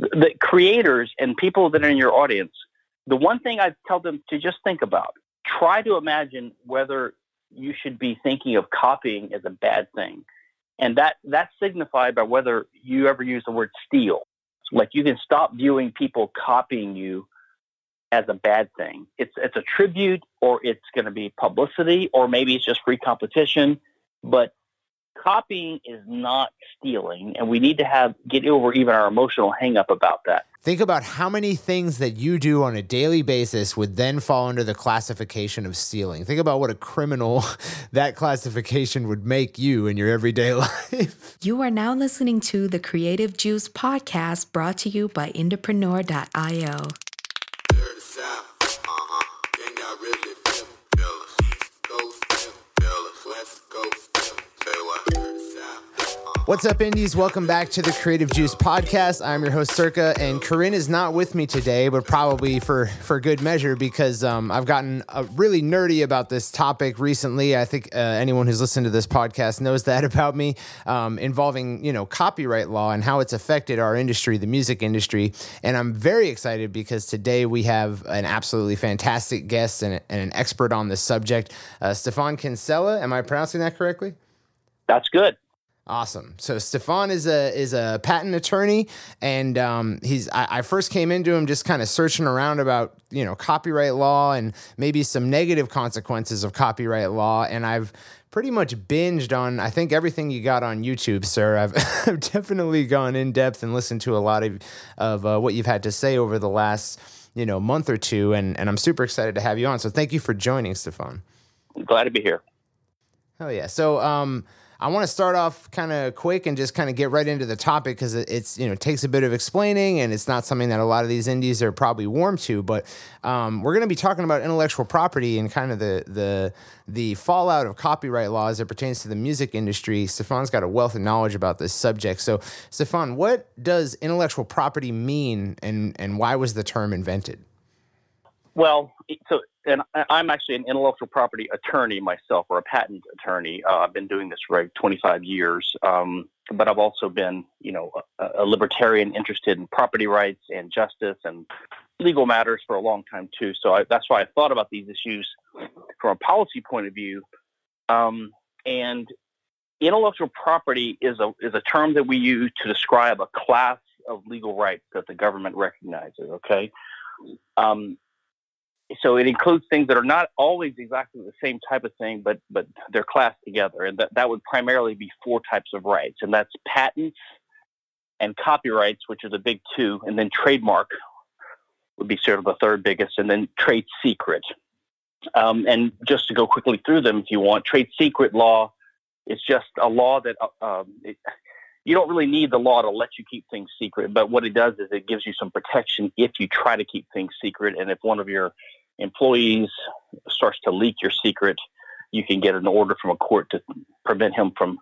the creators and people that are in your audience, the one thing I tell them to just think about, try to imagine whether you should be thinking of copying as a bad thing. And that that's signified by whether you ever use the word steal. Like you can stop viewing people copying you as a bad thing. It's it's a tribute or it's going to be publicity or maybe it's just free competition, but copying is not stealing and we need to have get over even our emotional hang up about that. Think about how many things that you do on a daily basis would then fall under the classification of stealing. Think about what a criminal that classification would make you in your everyday life. You are now listening to the creative juice podcast brought to you by indepreneur.io What's up, Indies? Welcome back to the Creative Juice Podcast. I'm your host, Circa, and Corinne is not with me today, but probably for for good measure because um, I've gotten uh, really nerdy about this topic recently. I think uh, anyone who's listened to this podcast knows that about me, um, involving you know copyright law and how it's affected our industry, the music industry. And I'm very excited because today we have an absolutely fantastic guest and, and an expert on this subject, uh, Stephan Kinsella. Am I pronouncing that correctly? That's good. Awesome. So Stephan is a is a patent attorney, and um, he's. I, I, first came into him just kind of searching around about you know copyright law and maybe some negative consequences of copyright law, and I've pretty much binged on I think everything you got on YouTube, sir. I've, I've definitely gone in depth and listened to a lot of of uh, what you've had to say over the last you know month or two, and and I'm super excited to have you on. So thank you for joining, Stephan. Glad to be here. Hell yeah. So um I want to start off kind of quick and just kind of get right into the topic because it's you know takes a bit of explaining and it's not something that a lot of these indies are probably warm to. But um, we're going to be talking about intellectual property and kind of the the the fallout of copyright law as it pertains to the music industry. Stephan's got a wealth of knowledge about this subject. So, Stephan, what does intellectual property mean, and and why was the term invented? Well, so and I'm actually an intellectual property attorney myself, or a patent attorney. Uh, I've been doing this for like 25 years, um, but I've also been, you know, a, a, libertarian interested in property rights and justice and legal matters for a long time too. So I, that's why I thought about these issues from a policy point of view. Um, and intellectual property is a is a term that we use to describe a class of legal rights that the government recognizes. Okay. Um, so it includes things that are not always exactly the same type of thing, but but they're classed together, and that that would primarily be four types of rights, and that's patents and copyrights, which are the big two, and then trademark would be sort of the third biggest, and then trade secret. Um, and just to go quickly through them, if you want, trade secret law is just a law that uh, um, it, you don't really need the law to let you keep things secret, but what it does is it gives you some protection if you try to keep things secret, and if one of your employees starts to leak your secret, you can get an order from a court to prevent him from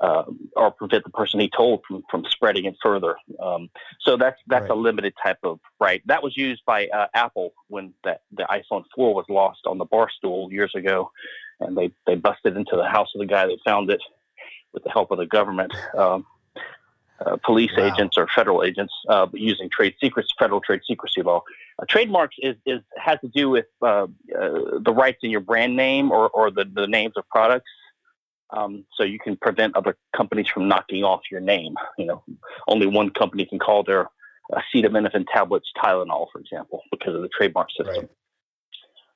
uh, or prevent the person he told from, from spreading it further. Um, so that's that's right. a limited type of right. That was used by uh, Apple when that the iPhone 4 was lost on the bar stool years ago, and they they busted into the house of the guy that found it with the help of the government. Um, uh, police wow. agents or federal agents uh, using trade secrets, federal trade secrecy law. Uh, trademarks is, is has to do with uh, uh, the rights in your brand name or, or the, the names of products. Um, so you can prevent other companies from knocking off your name. You know, only one company can call their acetaminophen tablets Tylenol, for example, because of the trademark system.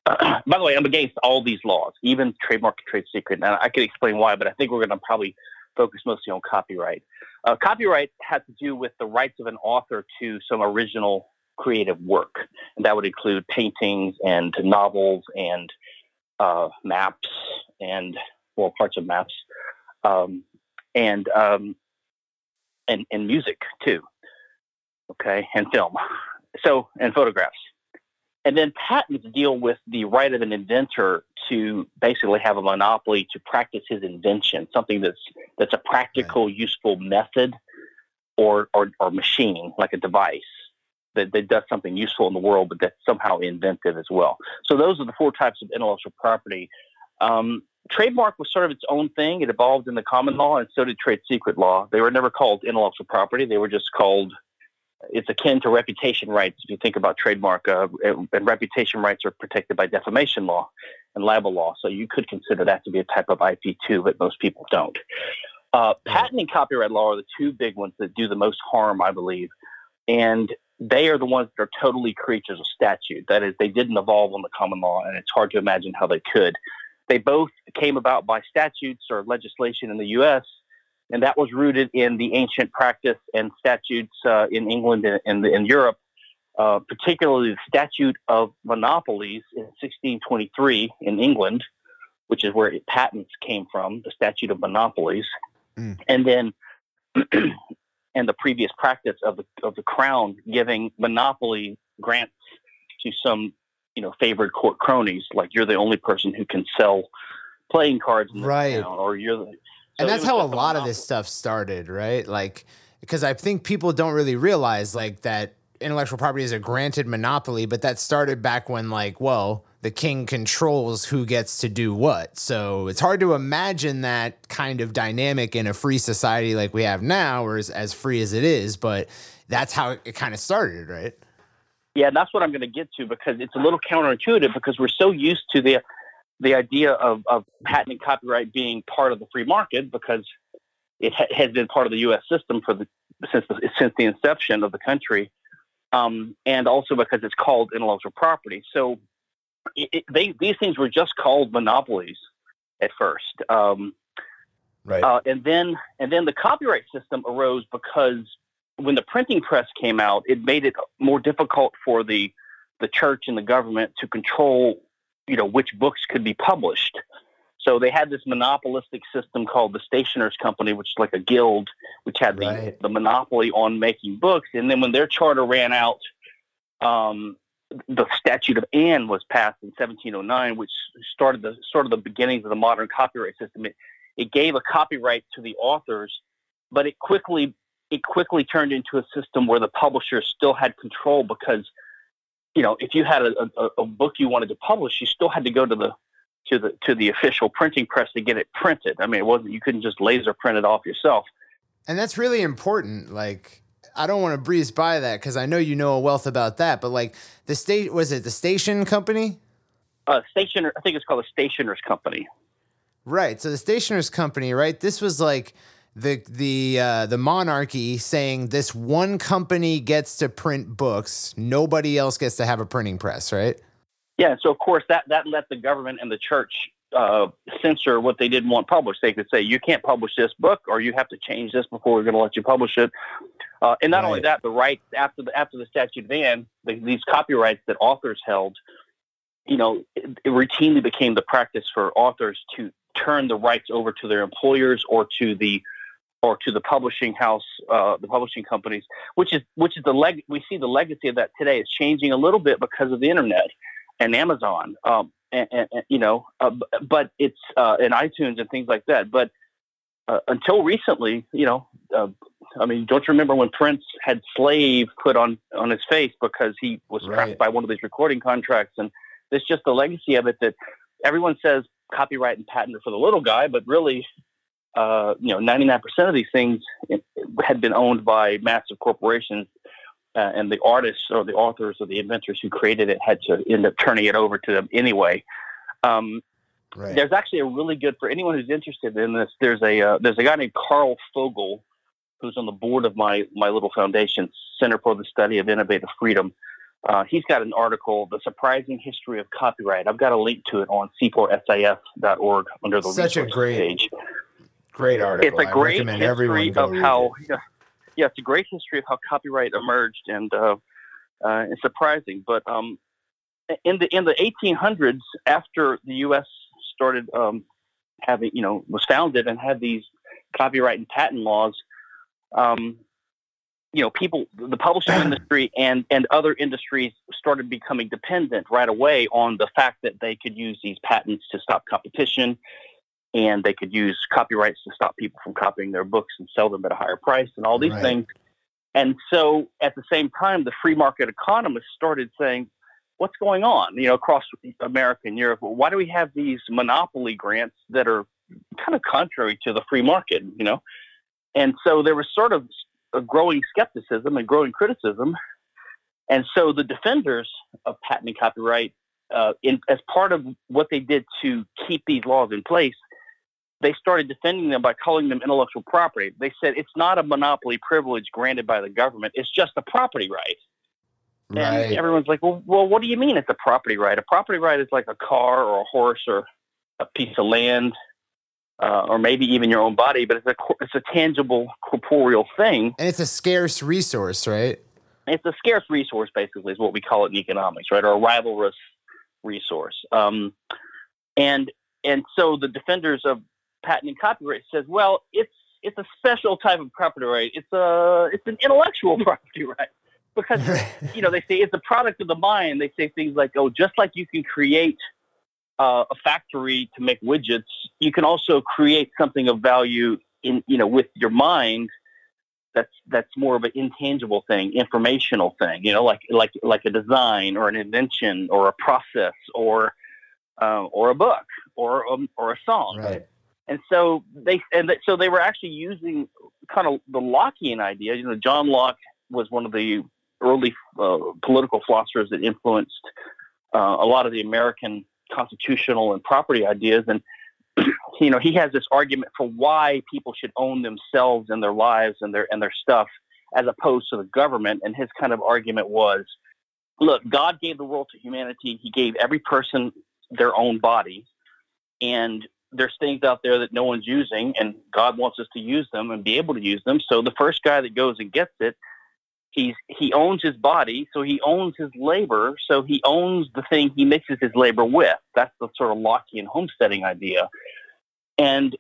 Right. by the way, I'm against all these laws, even trademark and trade secret. And I could explain why, but I think we're going to probably focus mostly on copyright. Uh, copyright has to do with the rights of an author to some original creative work. And that would include paintings and novels and uh, maps and well parts of maps um, and um, and and music too. Okay, and film. So and photographs. And then patents deal with the right of an inventor to basically have a monopoly to practice his invention, something that's that's a practical, right. useful method or, or or machine, like a device that, that does something useful in the world, but that's somehow inventive as well. So those are the four types of intellectual property. Um, trademark was sort of its own thing. It evolved in the common law, and so did trade secret law. They were never called intellectual property. They were just called it's akin to reputation rights if you think about trademark, uh, and reputation rights are protected by defamation law and libel law. So you could consider that to be a type of IP too, but most people don't. Uh, patent and copyright law are the two big ones that do the most harm, I believe, and they are the ones that are totally creatures of statute. That is, they didn't evolve on the common law, and it's hard to imagine how they could. They both came about by statutes or legislation in the U.S and that was rooted in the ancient practice and statutes uh, in England and in, in Europe, uh, particularly the Statute of Monopolies in 1623 in England, which is where patents came from, the Statute of Monopolies, mm. and then and the previous practice of the of the crown giving monopoly grants to some you know favored court cronies, like you're the only person who can sell playing cards in right. town, or you're the and that's how a lot of this stuff started, right? Like, because I think people don't really realize like that intellectual property is a granted monopoly, but that started back when like, well, the king controls who gets to do what. So it's hard to imagine that kind of dynamic in a free society like we have now, or as, as free as it is. But that's how it kind of started, right? Yeah, that's what I'm going to get to because it's a little counterintuitive because we're so used to the the idea of, of patent and copyright being part of the free market because it ha- has been part of the U.S. system for the since the, since the inception of the country, um, and also because it's called intellectual property. So it, it, they, these things were just called monopolies at first, um, right? Uh, and then and then the copyright system arose because when the printing press came out, it made it more difficult for the the church and the government to control you know which books could be published. So they had this monopolistic system called the Stationers Company, which is like a guild, which had the, right. the monopoly on making books. And then when their charter ran out, um, the Statute of Anne was passed in 1709, which started the sort of the beginnings of the modern copyright system. It, it gave a copyright to the authors, but it quickly it quickly turned into a system where the publishers still had control because you know, if you had a, a, a, book you wanted to publish, you still had to go to the to the to the official printing press to get it printed. I mean, it wasn't you couldn't just laser print it off yourself. And that's really important. Like, I don't want to breeze by that because I know you know a wealth about that. But like, the state was it the station company? Uh, stationer. I think it's called a stationer's company. Right. So the stationer's company, right? This was like the the uh, the monarchy saying this one company gets to print books, nobody else gets to have a printing press, right? Yeah. So of course that that let the government and the church uh, censor what they didn't want published. They could say you can't publish this book, or you have to change this before we're going to let you publish it. Uh, and not right. only that, the rights after the after the statute of Anne, the, these copyrights that authors held, you know, it, it routinely became the practice for authors to turn the rights over to their employers or to the or to the publishing house, uh, the publishing companies, which is which is the leg. We see the legacy of that today. is changing a little bit because of the internet and Amazon, um, and, and, and, you know, uh, but it's uh, and iTunes and things like that. But uh, until recently, you know, uh, I mean, don't you remember when Prince had "slave" put on on his face because he was right. trapped by one of these recording contracts, and it's just the legacy of it that everyone says copyright and patent are for the little guy, but really uh, you know, 99% of these things had been owned by massive corporations, uh, and the artists or the authors or the inventors who created it had to end up turning it over to them anyway. Um, right. There's actually a really good for anyone who's interested in this. There's a uh, there's a guy named Karl Fogel who's on the board of my my little foundation, Center for the Study of Innovative Freedom. Uh, he's got an article, "The Surprising History of Copyright." I've got a link to it on c4sif.org under the Such a great, page. Great article. It's a great history of how, it. yeah, yeah, it's a great history of how copyright emerged, and uh, uh, it's surprising. But um, in the in the 1800s, after the U.S. started um, having, you know, was founded and had these copyright and patent laws, um, you know, people, the publishing industry and and other industries started becoming dependent right away on the fact that they could use these patents to stop competition and they could use copyrights to stop people from copying their books and sell them at a higher price and all these right. things. And so at the same time, the free market economists started saying, what's going on, you know, across America and Europe? Why do we have these monopoly grants that are kind of contrary to the free market, you know? And so there was sort of a growing skepticism and growing criticism. And so the defenders of patent and copyright, uh, in, as part of what they did to keep these laws in place, they started defending them by calling them intellectual property. They said it's not a monopoly privilege granted by the government; it's just a property right. Right. And everyone's like, well, well, what do you mean it's a property right? A property right is like a car or a horse or a piece of land, uh, or maybe even your own body, but it's a it's a tangible corporeal thing. And it's a scarce resource, right? It's a scarce resource, basically, is what we call it in economics, right? Or a rivalrous resource. Um, and and so the defenders of patent and copyright says, well, it's it's a special type of property right. It's a it's an intellectual property right because you know they say it's a product of the mind. They say things like, oh, just like you can create uh, a factory to make widgets, you can also create something of value in you know with your mind. That's that's more of an intangible thing, informational thing. You know, like like like a design or an invention or a process or uh, or a book or um, or a song. Right. And so they and so they were actually using kind of the Lockean idea. You know, John Locke was one of the early uh, political philosophers that influenced uh, a lot of the American constitutional and property ideas. And you know, he has this argument for why people should own themselves and their lives and their and their stuff as opposed to the government. And his kind of argument was, look, God gave the world to humanity. He gave every person their own body, and there's things out there that no one's using, and God wants us to use them and be able to use them. So the first guy that goes and gets it, he's he owns his body, so he owns his labor, so he owns the thing he mixes his labor with. That's the sort of Lockean homesteading idea. And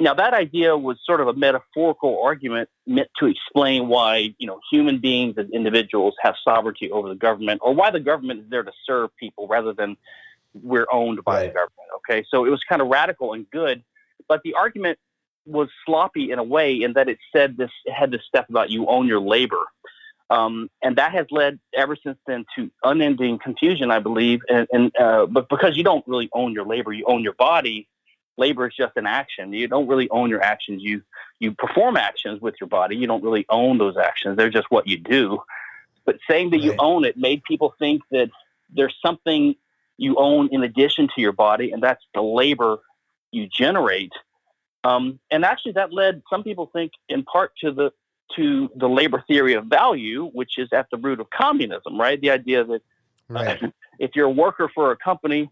now that idea was sort of a metaphorical argument meant to explain why you know human beings as individuals have sovereignty over the government, or why the government is there to serve people rather than we're owned by Right. the government. Okay, so it was kind of radical and good, but the argument was sloppy in a way in that it said this it had this step about you own your labor. Um, and that has led ever since then to unending confusion, I believe. And, and uh, but because you don't really own your labor, you own your body. Labor is just an action. You don't really own your actions. You you perform actions with your body. You don't really own those actions. They're just what you do. But saying that you own it made people think that there's something you own in addition to your body, and that's the labor you generate. Um, and actually, that led some people think in part to the to the labor theory of value, which is at the root of communism, right? The idea that Right. uh, if you're a worker for a company,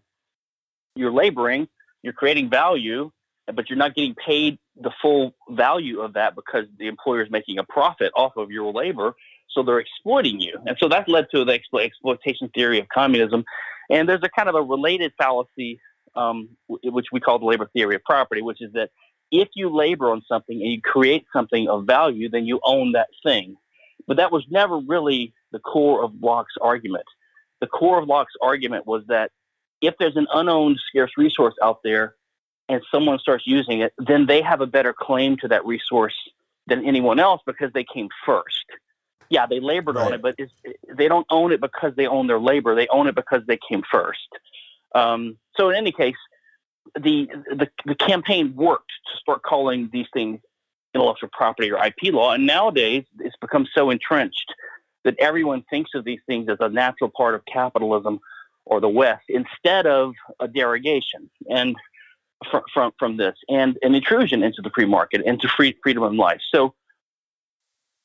you're laboring, you're creating value, but you're not getting paid the full value of that because the employer is making a profit off of your labor. So they're exploiting you. And so that led to the explo- exploitation theory of communism. And there's a kind of a related fallacy, um, which we call the labor theory of property, which is that if you labor on something and you create something of value, then you own that thing. But that was never really the core of Locke's argument. The core of Locke's argument was that if there's an unowned scarce resource out there and someone starts using it, then they have a better claim to that resource than anyone else because they came first. Yeah, they labored on it, but they don't own it because they own their labor. They own it because they came first. Um, so in any case, the, the the campaign worked to start calling these things intellectual property or IP law, and nowadays it's become so entrenched that everyone thinks of these things as a natural part of capitalism or the West instead of a derogation and from from, from this and an intrusion into the free market into free freedom of life. So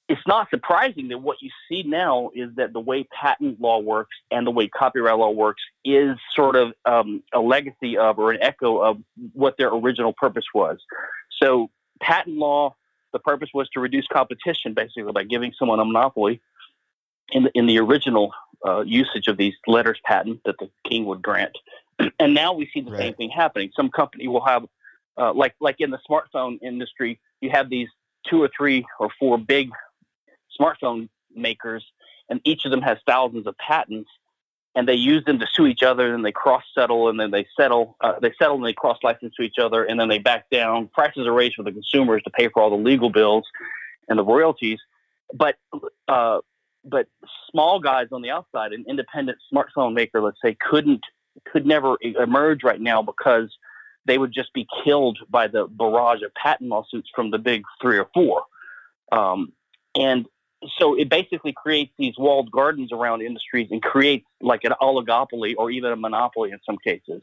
it's not surprising that what you see now is that the way patent law works and the way copyright law works is sort of um, a legacy of or an echo of what their original purpose was. So patent law, the purpose was to reduce competition basically by giving someone a monopoly in the, in the original uh, usage of these letters patent that the king would grant. And now we see the same thing happening. Some company will have, uh, like like in the smartphone industry, you have these two or three or four big smartphone makers, and each of them has thousands of patents, and they use them to sue each other, and they cross settle, and then they settle, uh, they settle, and they cross license to each other, and then they back down. Prices are raised for the consumers to pay for all the legal bills and the royalties, but uh, but small guys on the outside, an independent smartphone maker, let's say, couldn't could never emerge right now because they would just be killed by the barrage of patent lawsuits from the big three or four. Um, and so it basically creates these walled gardens around industries and creates like an oligopoly or even a monopoly in some cases.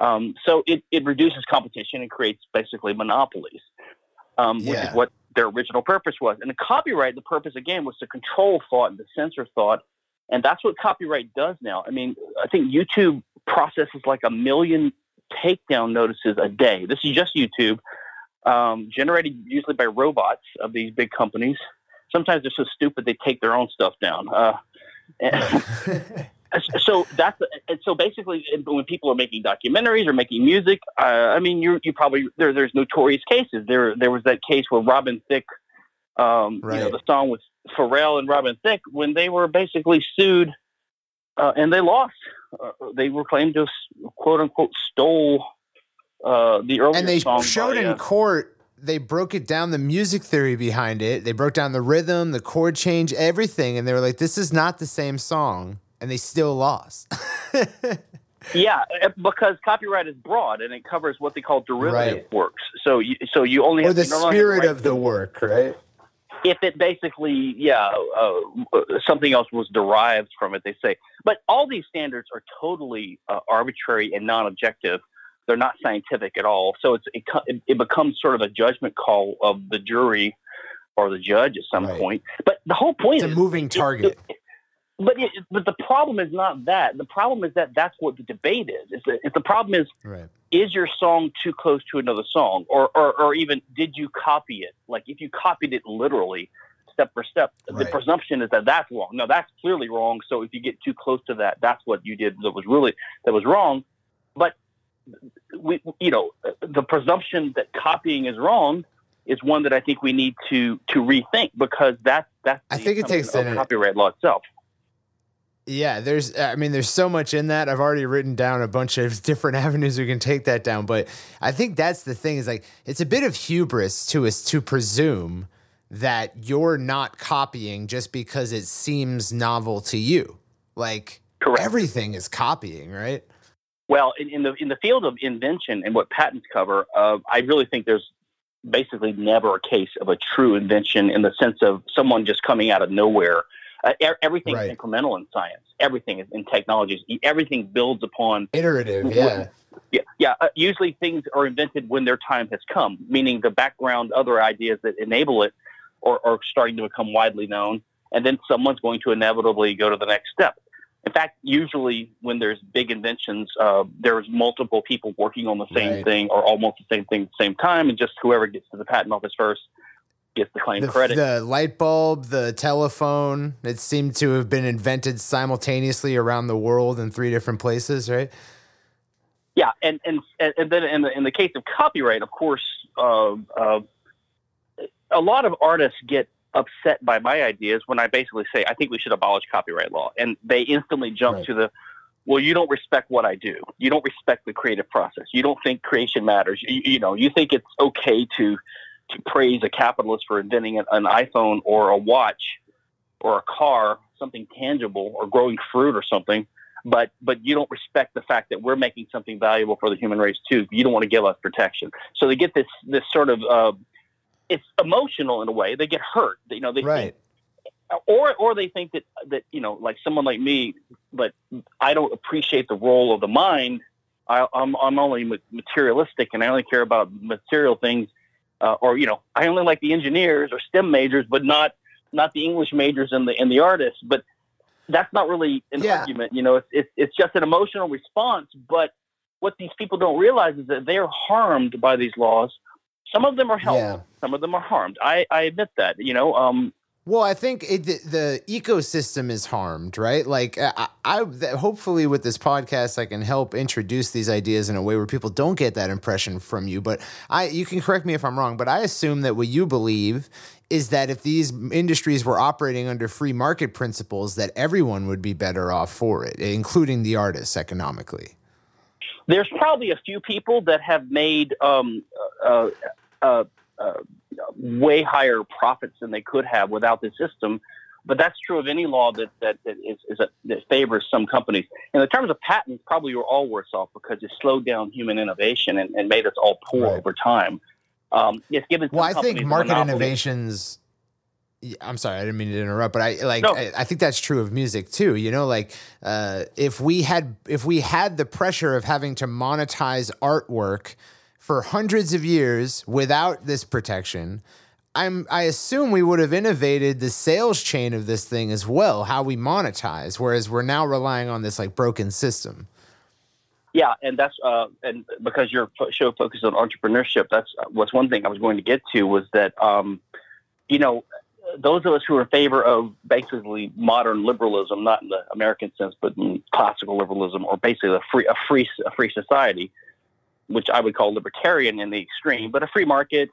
Um, so it, it reduces competition and creates basically monopolies, um, which Yeah. is what their original purpose was. And the copyright, the purpose again was to control thought and to censor thought. And that's what copyright does now. I mean, I think YouTube processes like a million takedown notices a day. This is just YouTube, um, generated usually by robots of these big companies. Sometimes they're so stupid they take their own stuff down. Uh, so that's and so basically when people are making documentaries or making music uh, i mean you you probably there there's notorious cases. There there was that case where robin thicke um you know the song with pharrell and robin thicke when they were basically sued uh, and they lost. Uh, they were claimed to quote unquote stole uh the earlier and they showed by, in uh, court they broke it down the music theory behind it. They broke down the rhythm the chord change everything and they were like this is not the same song and they still lost. Yeah, uh, because copyright is broad and it covers what they call derivative Right. works. So you so you only or have the spirit of the work right? If it basically yeah uh, uh, something else was derived from it they say. But all these standards are totally uh, arbitrary and non-objective they're not scientific at all. So it's it, it becomes sort of a judgment call of the jury or the judge at some Right. point. But the whole point is a moving target. but it, but the problem is not that. The problem is that that's what the debate is. Is that if the problem is right. is your song too close to another song? Or, or, or even did you copy it? Like if you copied it literally step for step the presumption is that that's wrong. No that's clearly wrong. So if you get too close to that that's what you did that was really that was wrong. But we you know the presumption that copying is wrong is one that I think we need to to rethink because that's that's I think it takes an- copyright law itself Yeah, there's I mean there's so much in that. I've already written down a bunch of different avenues we can take that down, but I think that's the thing is like it's a bit of hubris to us to presume that you're not copying just because it seems novel to you. Like correct everything is copying, right? Well, in, in the in the field of invention and what patents cover, uh, I really think there's basically never a case of a true invention in the sense of someone just coming out of nowhere. Uh, e- everything Right. is incremental in science. Everything is in technologies. Everything builds upon. Iterative, yeah. Yeah, yeah. Uh, usually, things are invented when their time has come, meaning the background, other ideas that enable it, are, are starting to become widely known, and then someone's going to inevitably go to the next step. In fact, usually when there's big inventions, uh, there's multiple people working on the same Right. thing or almost the same thing at the same time, and just whoever gets to the patent office first gets the claim The, credit. the light bulb, the telephone, it seemed to have been invented simultaneously around the world in three different places, right? Yeah, and and and then in the in the case of copyright, of course, uh, uh, a lot of artists get upset by my ideas when I basically say I think we should abolish copyright law, and they instantly jump Right. to the well, you don't respect what I do. You don't respect the creative process. You don't think creation matters. You, you know, you think it's okay to to praise a capitalist for inventing an, an iPhone or a watch or a car, something tangible, or growing fruit or something but but you don't respect the fact that we're making something valuable for the human race too. You don't want to give us protection. So they get this this sort of uh, it's emotional in a way. They get hurt. You know, they Right. think, or or they think that that you know, like someone like me, but I don't appreciate the role of the mind. I, I'm I'm only materialistic, and I only care about material things. Uh, or you know, I only like the engineers or STEM majors, but not not the English majors and the and the artists. But that's not really an Yeah. argument. You know, it's, it's it's just an emotional response. But what these people don't realize is that they're harmed by these laws. Some of them are helped. Yeah. Some of them are harmed. I, I admit that. You know, um, Well, I think it, the, the ecosystem is harmed, right? Like, I, I hopefully with this podcast, I can help introduce these ideas in a way where people don't get that impression from you. But I, you can correct me if I'm wrong, but I assume that what you believe is that if these industries were operating under free market principles, that everyone would be better off for it, including the artists economically. there's probably a few people that have made um, uh, uh, uh, way higher profits than they could have without the system. But that's true of any law that that, that is, is a, that favors some companies. In the terms of patents, probably we're all worse off because it slowed down human innovation and, and made us all poor Right. over time. Um, it's given. Well, I think market innovations. I'm sorry, I didn't mean to interrupt, but I like no. I, I, think that's true of music too. You know, like uh, if we had if we had the pressure of having to monetize artwork for hundreds of years without this protection, I'm I assume we would have innovated the sales chain of this thing as well, how we monetize. Whereas we're now relying on this like broken system. Yeah, and that's uh, and because your show focuses on entrepreneurship, that's uh, what's one thing I was going to get to was that um, you know those of us who are in favor of basically modern liberalism, not in the American sense, but in classical liberalism, or basically a free a free a free society, which I would call libertarian in the extreme, but a free market,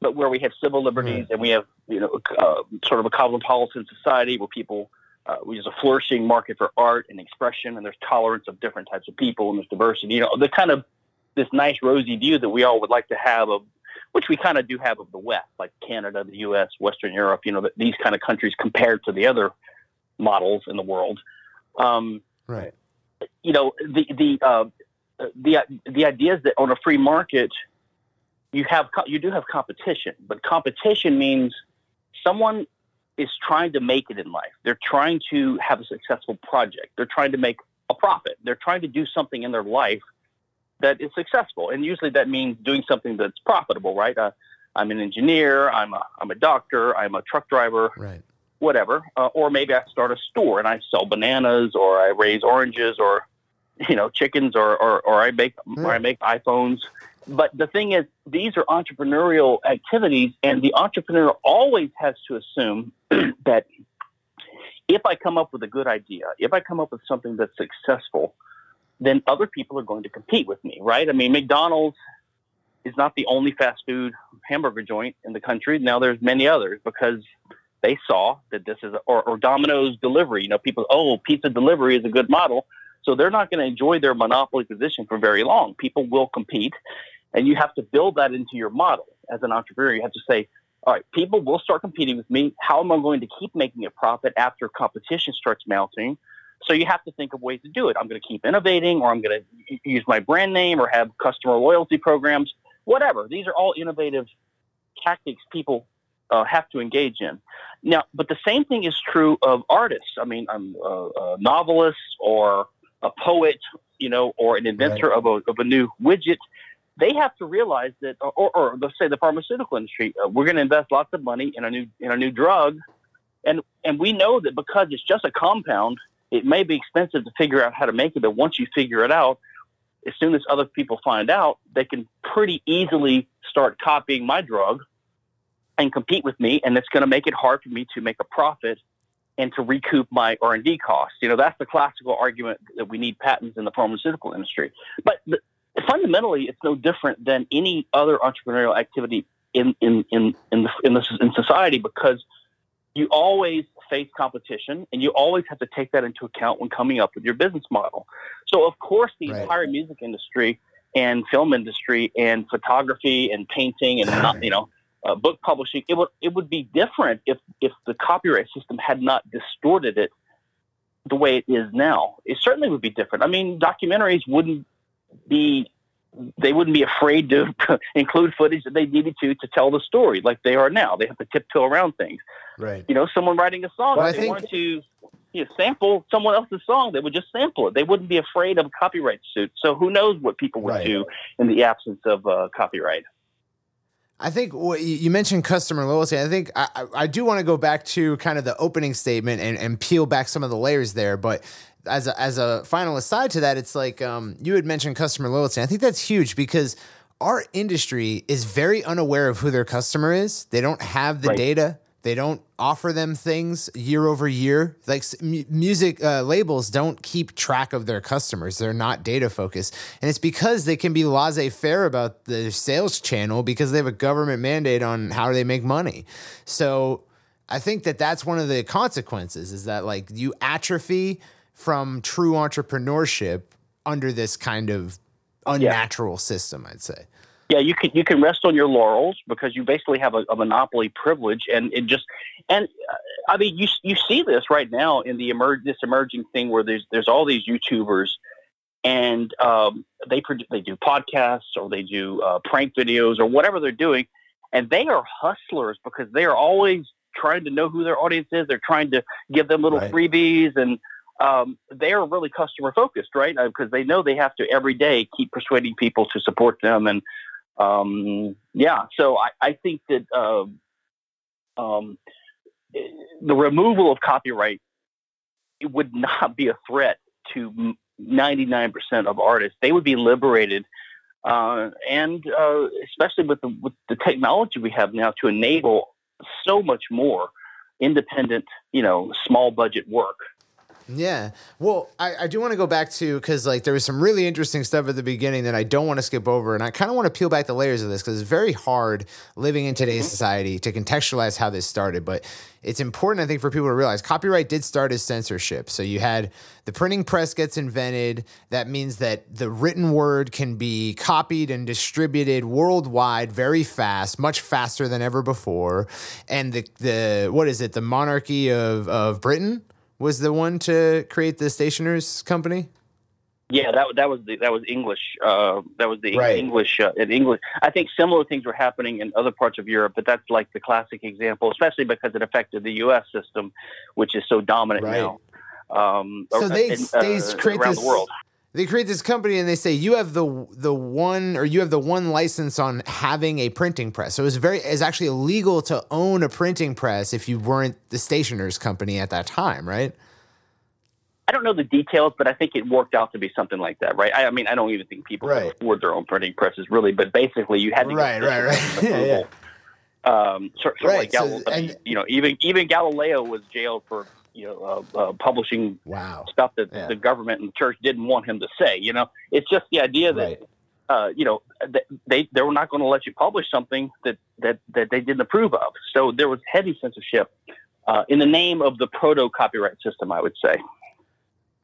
but where we have civil liberties and we have you know uh, sort of a cosmopolitan society where people. Uh, we have a flourishing market for art and expression, and there's tolerance of different types of people, and there's diversity. You know, the kind of this nice rosy view that we all would like to have of which we kind of do have of the West, like Canada, the U.S., Western Europe. You know, these kind of countries compared to the other models in the world. Um, right. You know, the the uh, the the idea is that on a free market, you have you do have competition, but competition means someone is trying to make it in life. They're trying to have a successful project. They're trying to make a profit. They're trying to do something in their life that is successful. And usually that means doing something that's profitable, right? Uh, I'm an engineer, I'm a, I'm a doctor, I'm a truck driver, right. whatever. Uh, or maybe I start a store and I sell bananas or I raise oranges or, you know, chickens or, or, or I make, or I make iPhones. But the thing is, these are entrepreneurial activities, and the entrepreneur always has to assume that if I come up with a good idea, if I come up with something that's successful, then other people are going to compete with me, right? I mean, McDonald's is not the only fast food hamburger joint in the country. Now there's many others because they saw that this is, or, or Domino's delivery. You know, people, oh, pizza delivery is a good model. So they're not going to enjoy their monopoly position for very long. People will compete, and you have to build that into your model as an entrepreneur. You have to say, all right, people will start competing with me. How am I going to keep making a profit after competition starts mounting? So you have to think of ways to do it. I'm going to keep innovating, or I'm going to use my brand name, or have customer loyalty programs, whatever. These are all innovative tactics people uh, have to engage in. Now, but the same thing is true of artists. I mean, I'm a, a novelist or a poet, you know, or an inventor right. of, a, of a new widget. They have to realize that, or, or let's say the pharmaceutical industry, uh, we're going to invest lots of money in a new in a new drug, and and we know that because it's just a compound, it may be expensive to figure out how to make it, but once you figure it out, as soon as other people find out, they can pretty easily start copying my drug and compete with me, and it's going to make it hard for me to make a profit and to recoup my R&D costs. You know, that's the classical argument that we need patents in the pharmaceutical industry. But the, fundamentally, it's no different than any other entrepreneurial activity in in in in, the, in, the, in society because you always face competition, and you always have to take that into account when coming up with your business model. So, of course, the right. entire music industry and film industry and photography and painting and not, you know uh, book publishing it would it would be different if if the copyright system had not distorted it the way it is now. It certainly would be different. I mean, documentaries wouldn't be they wouldn't be afraid to include footage that they needed to to tell the story like they are now. They have to tiptoe around things. Right. You know, someone writing a song, well, if they think... wanted to you know, sample someone else's song, they would just sample it. They wouldn't be afraid of a copyright suit. So who knows what people would right. do in the absence of uh, copyright. I think you mentioned customer loyalty. I think I, I do want to go back to kind of the opening statement and, and peel back some of the layers there. But as a, as a final aside to that, it's like um, you had mentioned customer loyalty. I think that's huge because our industry is very unaware of who their customer is. They don't have the right. data. They don't offer them things year over year. Like music uh, labels don't keep track of their customers. They're not data focused. And it's because they can be laissez faire about the sales channel because they have a government mandate on how they make money. So I think that that's one of the consequences is that like you atrophy from true entrepreneurship under this kind of unnatural yeah. system, I'd say. Yeah, you can you can rest on your laurels because you basically have a, a monopoly privilege, and it just and uh, I mean you you see this right now in the emerge this emerging thing where there's there's all these YouTubers and um, they they do podcasts or they do uh, prank videos or whatever they're doing, and they are hustlers because they are always trying to know who their audience is. They're trying to give them little right. freebies and um, they are really customer focused, right? Because uh, they know they have to every day keep persuading people to support them. And um, yeah, so I, I think that uh, um, the removal of copyright would not be a threat to 99% of artists. They would be liberated. Uh, and uh, especially with the, with the technology we have now to enable so much more independent, you know, small budget work. Yeah. Well, I, I do want to go back to because like there was some really interesting stuff at the beginning that I don't want to skip over, and I kind of want to peel back the layers of this because it's very hard living in today's mm-hmm. society to contextualize how this started. But it's important, I think, for people to realize copyright did start as censorship. So you had the printing press gets invented. That means that the written word can be copied and distributed worldwide very fast, much faster than ever before. And the the what is it? The monarchy of of Britain was the one to create the stationers company. Yeah, that that was the, that was English. Uh, that was the right. English uh, in English. I think similar things were happening in other parts of Europe, but that's like the classic example, especially because it affected the U.S. system, which is so dominant right. now. Um, so they, in, they uh, create this, the world they create this company and they say you have the the one or you have the one license on having a printing press. So it's very it's actually illegal to own a printing press if you weren't the stationer's company at that time, right? I don't know the details, but I think it worked out to be something like that, right? I, I mean, I don't even think people right. afford their own printing presses, really. But basically, you had to right, right, right, yeah, yeah. Um, sort, sort right. Like Gal- so, and, you know, even even Galileo was jailed for you know, uh, uh, publishing wow. stuff that yeah. the government and the church didn't want him to say. You know, it's just the idea that, right. uh, you know, they they were not going to let you publish something that that that they didn't approve of. So there was heavy censorship uh, in the name of the proto copyright system, I would say.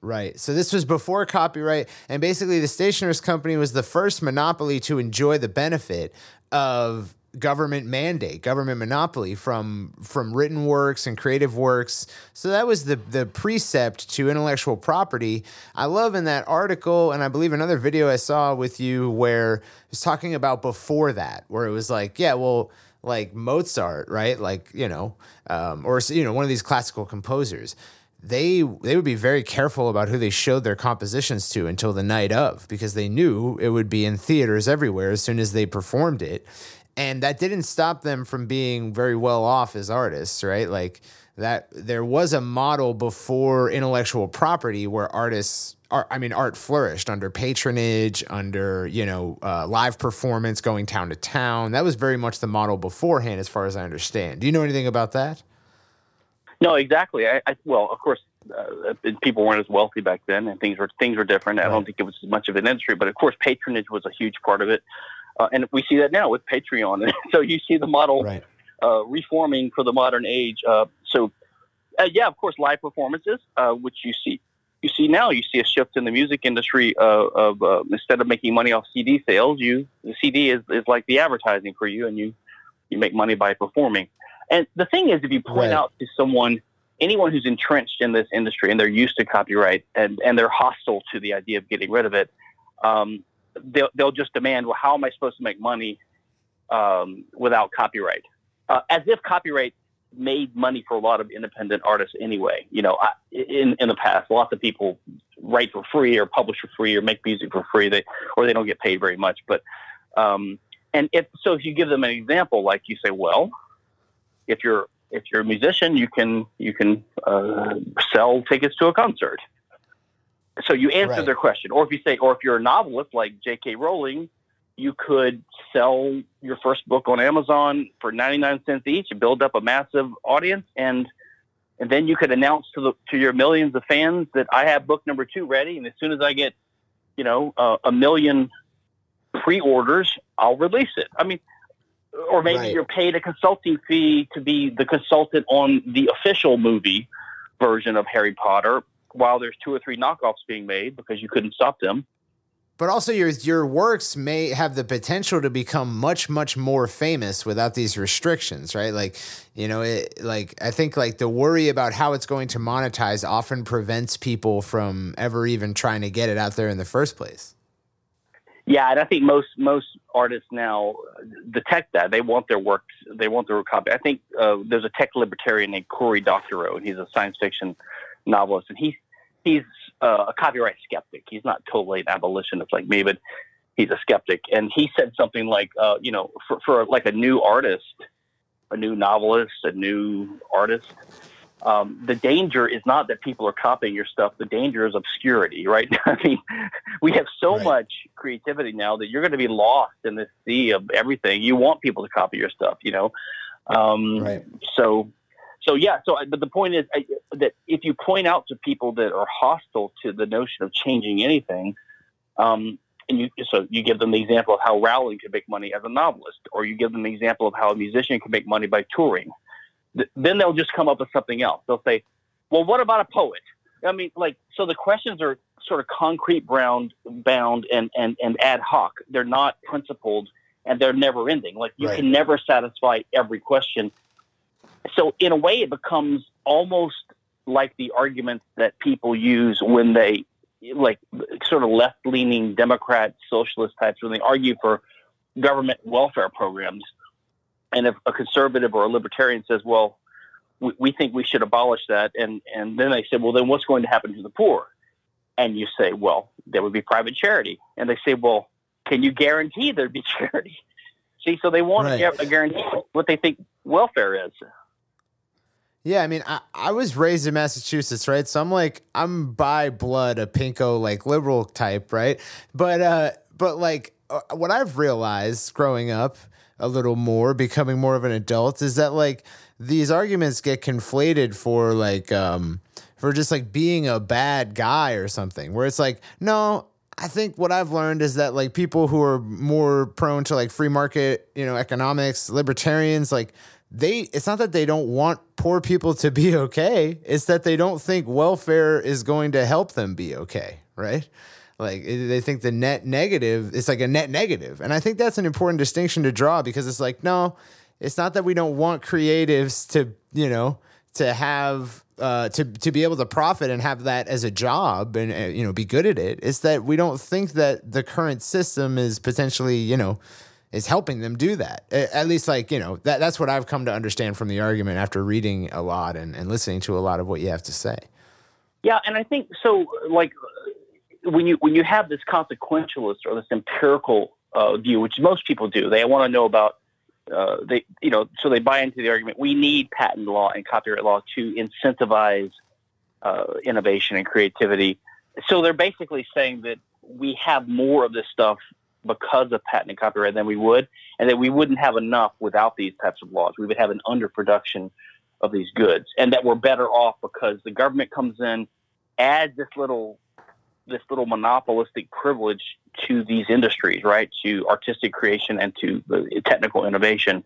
Right. So this was before copyright, and basically the stationers company was the first monopoly to enjoy the benefit of government mandate, government monopoly from from written works and creative works. So that was the the precept to intellectual property. I love in that article, and I believe another video I saw with you where it was talking about before that, where it was like, yeah, well, like Mozart, right? Like you know, um, or you know, one of these classical composers. They they would be very careful about who they showed their compositions to until the night of because they knew it would be in theaters everywhere as soon as they performed it and that didn't stop them from being very well off as artists, right? Like that there was a model before intellectual property where artists art, I mean art flourished under patronage, under, you know, uh, live performance going town to town. That was very much the model beforehand as far as I understand. Do you know anything about that? No, exactly. I, I well, of course, uh, people weren't as wealthy back then, and things were things were different. Right. I don't think it was as much of an industry, but of course, patronage was a huge part of it. Uh, and we see that now with Patreon. so you see the model right. uh, reforming for the modern age. Uh, so, uh, yeah, of course, live performances, uh, which you see. You see now, you see a shift in the music industry uh, of instead of making money off CD sales, you the CD is, is like the advertising for you, and you you make money by performing. And the thing is, if you point right. out to someone, anyone who's entrenched in this industry and they're used to copyright and, and they're hostile to the idea of getting rid of it, um, they'll, they'll just demand, well, how am I supposed to make money um, without copyright? Uh, as if copyright made money for a lot of independent artists anyway. You know, I, in in the past, lots of people write for free or publish for free or make music for free. They or they don't get paid very much. But um, and if so, if you give them an example, like you say, well, if you're if you're a musician, you can you can uh, sell tickets to a concert so you answer right. their question, or if you say, or if you're a novelist like J.K. Rowling, you could sell your first book on Amazon for 99 cents each and build up a massive audience, and and then you could announce to the to your millions of fans that I have book number two ready, and as soon as I get, you know, uh, a million pre-orders, I'll release it. I mean, or maybe right. you're paid a consulting fee to be the consultant on the official movie version of Harry Potter, while there's two or three knockoffs being made because you couldn't stop them. But also your your works may have the potential to become much much more famous without these restrictions, right? Like, you know, it like I think like the worry about how it's going to monetize often prevents people from ever even trying to get it out there in the first place. Yeah, and I think most most artists now detect that they want their works, they want their copy. I think uh, there's a tech libertarian named Cory Doctorow, and he's a science fiction novelist, and he's he's uh, a copyright skeptic. He's not totally an abolitionist like me, but he's a skeptic. And he said something like, uh, you know, for, for like a new artist, a new novelist, a new artist, um, the danger is not that people are copying your stuff. The danger is obscurity, right? I mean, we have so right. much creativity now that you're going to be lost in this sea of everything. You want people to copy your stuff, you know? Um, right. So, so yeah. So, but the point is I, that if you point out to people that are hostile to the notion of changing anything, um, and you so you give them the example of how Rowling could make money as a novelist, or you give them the example of how a musician can make money by touring then they'll just come up with something else. They'll say, well, what about a poet? I mean, like, so the questions are sort of concrete bound, bound and, and, and ad hoc. They're not principled and they're never ending. Like, you right. can never satisfy every question. So, in a way, it becomes almost like the arguments that people use when they, like, sort of left leaning Democrat, socialist types, when they argue for government welfare programs and if a conservative or a libertarian says, well, we, we think we should abolish that, and, and then they say, well, then what's going to happen to the poor? And you say, well, there would be private charity. And they say, well, can you guarantee there'd be charity? See, so they want right. a guarantee what they think welfare is. Yeah, I mean, I, I was raised in Massachusetts, right? So I'm like, I'm by blood a pinko like liberal type, right? But uh, but like uh, what I've realized growing up a little more, becoming more of an adult, is that like these arguments get conflated for like um for just like being a bad guy or something. Where it's like, no, I think what I've learned is that like people who are more prone to like free market, you know, economics, libertarians, like they it's not that they don't want poor people to be okay, it's that they don't think welfare is going to help them be okay, right? Like they think the net negative is like a net. And I think that's an important distinction to draw because it's like, no, it's not that we don't want creatives to, you know, to have uh, to to be able to profit and have that as a job and uh, you know be good at it. It's that we don't think that the current system is potentially you know is helping them do that. At least like you know that that's what I've come to understand from the argument after reading a lot and, and listening to a lot of what you have to say. Yeah, and I think so. Like when you when you have this consequentialist or this empirical uh, view, which most people do, they want to know about uh, they you know so they buy into the argument we need patent law and copyright law to incentivize uh, innovation and creativity. So they're basically saying that we have more of this stuff because of patent and copyright than we would, and that we wouldn't have enough without these types of laws. We would have an underproduction of these goods, and that we're better off because the government comes in, adds this little this little monopolistic privilege to these industries, right? To artistic creation and to the technical innovation.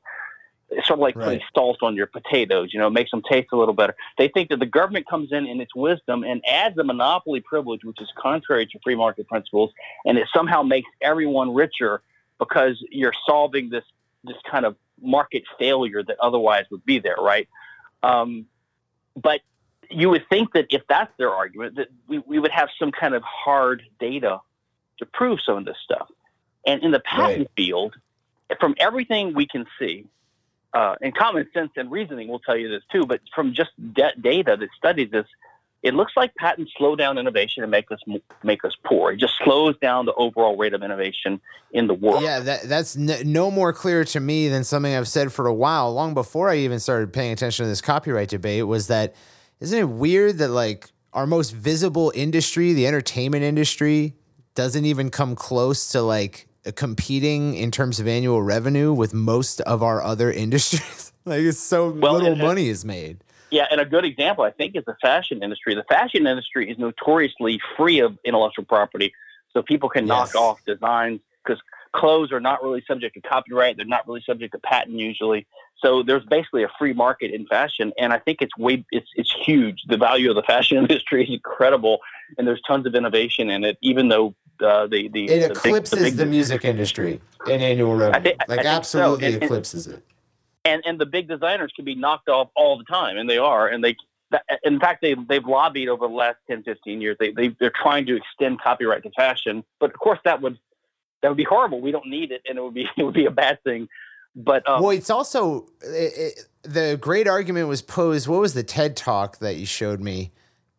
It's sort of like right. putting salt on your potatoes, you know, it makes them taste a little better. They think that the government comes in in its wisdom and adds a monopoly privilege, which is contrary to free market principles, and it somehow makes everyone richer because you're solving this this kind of market failure that otherwise would be there, right? Um, but you would think that if that's their argument, that we, we would have some kind of hard data to prove some of this stuff. And in the patent right. field, from everything we can see, uh, and common sense and reasoning will tell you this too, but from just de- data that studies this, it looks like patents slow down innovation and make us make us poor. It just slows down the overall rate of innovation in the world. Yeah, that, that's no more clear to me than something I've said for a while, long before I even started paying attention to this copyright debate. Was that isn't it weird that like our most visible industry, the entertainment industry, doesn't even come close to like Uh, competing in terms of annual revenue with most of our other industries? like it's so well, little money is made. Yeah, and a good example I think is the fashion industry. The fashion industry is notoriously free of intellectual property, so people can yes. knock off designs because clothes are not really subject to copyright. They're not really subject to patent usually. So there's basically a free market in fashion, and I think it's way it's it's huge. The value of the fashion industry is incredible, and there's tons of innovation in it. Even though uh, the the it the eclipses big, the, big, the, music industry in annual revenue. Think, like absolutely so. and, eclipses it. And and the big designers can be knocked off all the time, and they are, and they in fact, they, they've lobbied over the last 10, 15 years. They, they, they're trying to extend copyright to fashion. But of course, that would that would be horrible. We don't need it, and it would be it would be a bad thing. But um, well, it's also it, it, the great argument was posed. What was the TED talk that you showed me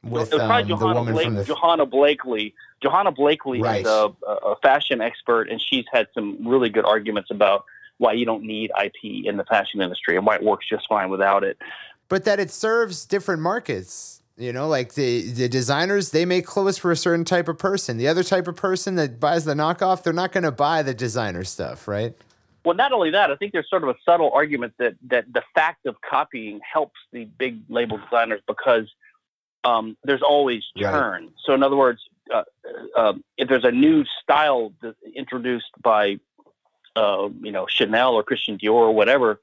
with um, the woman Blake, from the Johanna Blakley? Johanna Blakley right. is a, a fashion expert, and she's had some really good arguments about why you don't need IP in the fashion industry and why it works just fine without it. But that it serves different markets. You know, like the the designers, they make clothes for a certain type of person. The other type of person that buys the knockoff, they're not going to buy the designer stuff, right? Well, not only that, I think there's sort of a subtle argument that that the fact of copying helps the big label designers because um, there's always churn. Right. So, in other words, uh, uh, if there's a new style introduced by, uh, you know, Chanel or Christian Dior or whatever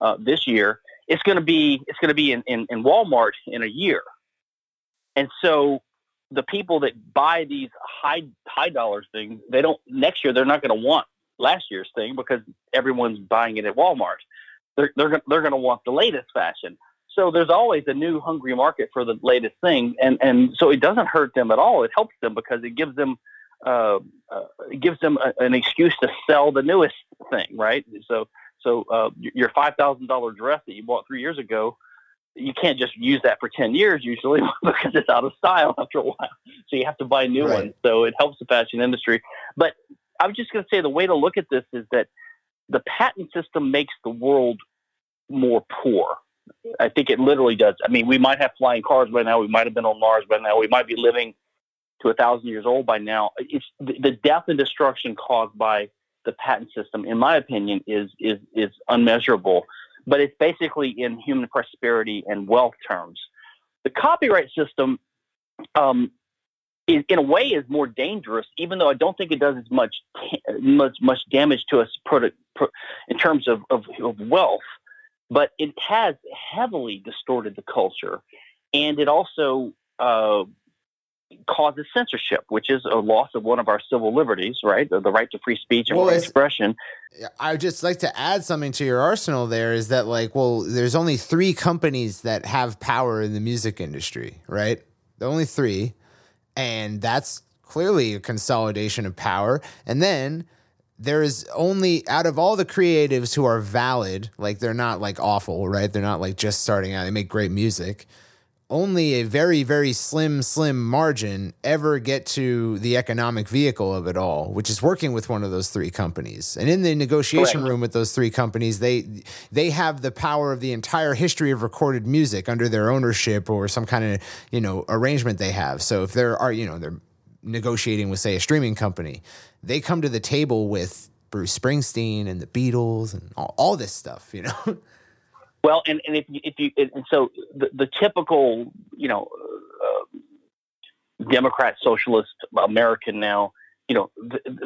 uh, this year, it's going to be it's going to be in, in, in Walmart in a year, and so the people that buy these high high dollars things, they don't next year they're not going to want last year's thing because everyone's buying it at Walmart. They're they're they're going to want the latest fashion. So there's always a new hungry market for the latest thing, and and so it doesn't hurt them at all. It helps them because it gives them uh, uh, it gives them a, an excuse to sell the newest thing, right? So so uh, your five thousand dollar dress that you bought three years ago, you can't just use that for ten years usually because it's out of style after a while. So you have to buy a new right. one. So it helps the fashion industry. But I was just going to say the way to look at this is that the patent system makes the world more poor. I think it literally does. I mean, we might have flying cars by now. We might have been on Mars by now. We might be living to a thousand years old by now. It's the death and destruction caused by the patent system, in my opinion, is is is unmeasurable. But it's basically in human prosperity and wealth terms. The copyright system um, is, in a way is more dangerous, even though I don't think it does as much much much damage to us product, in terms of, of, of wealth. But it has heavily distorted the culture, and it also uh, causes censorship, which is a loss of one of our civil liberties, right? The, the right to free speech and well, expression. I would just like to add something to your arsenal there is that, like, well, there's only three companies that have power in the music industry, right? The only three and that's clearly a consolidation of power. And then there is only out of all the creatives who are valid, like they're not like awful, right? They're not like just starting out. They make great music. Only a very, very slim, slim margin ever get to the economic vehicle of it all, which is working with one of those three companies. And in the negotiation room with those three companies, they they have the power of the entire history of recorded music under their ownership or some kind of you know arrangement they have. So if there are you know they're negotiating with say a streaming company, they come to the table with Bruce Springsteen and the Beatles and all, all this stuff, you know. Well, and, and if you, if you and so the, the typical you know uh, Democrat socialist American now you know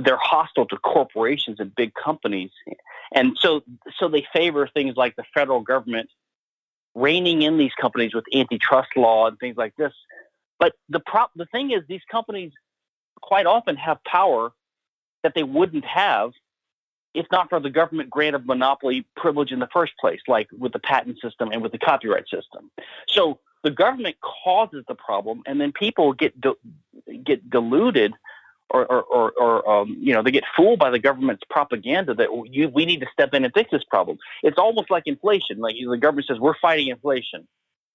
they're hostile to corporations and big companies, and so so they favor things like the federal government reining in these companies with antitrust law and things like this. But the prop the thing is these companies quite often have power that they wouldn't have if not for the government grant of monopoly privilege in the first place, like with the patent system and with the copyright system. So the government causes the problem, and then people get get deluded, or or, or, or um, you know they get fooled by the government's propaganda that you, we need to step in and fix this problem. It's almost like inflation. Like the government says we're fighting inflation,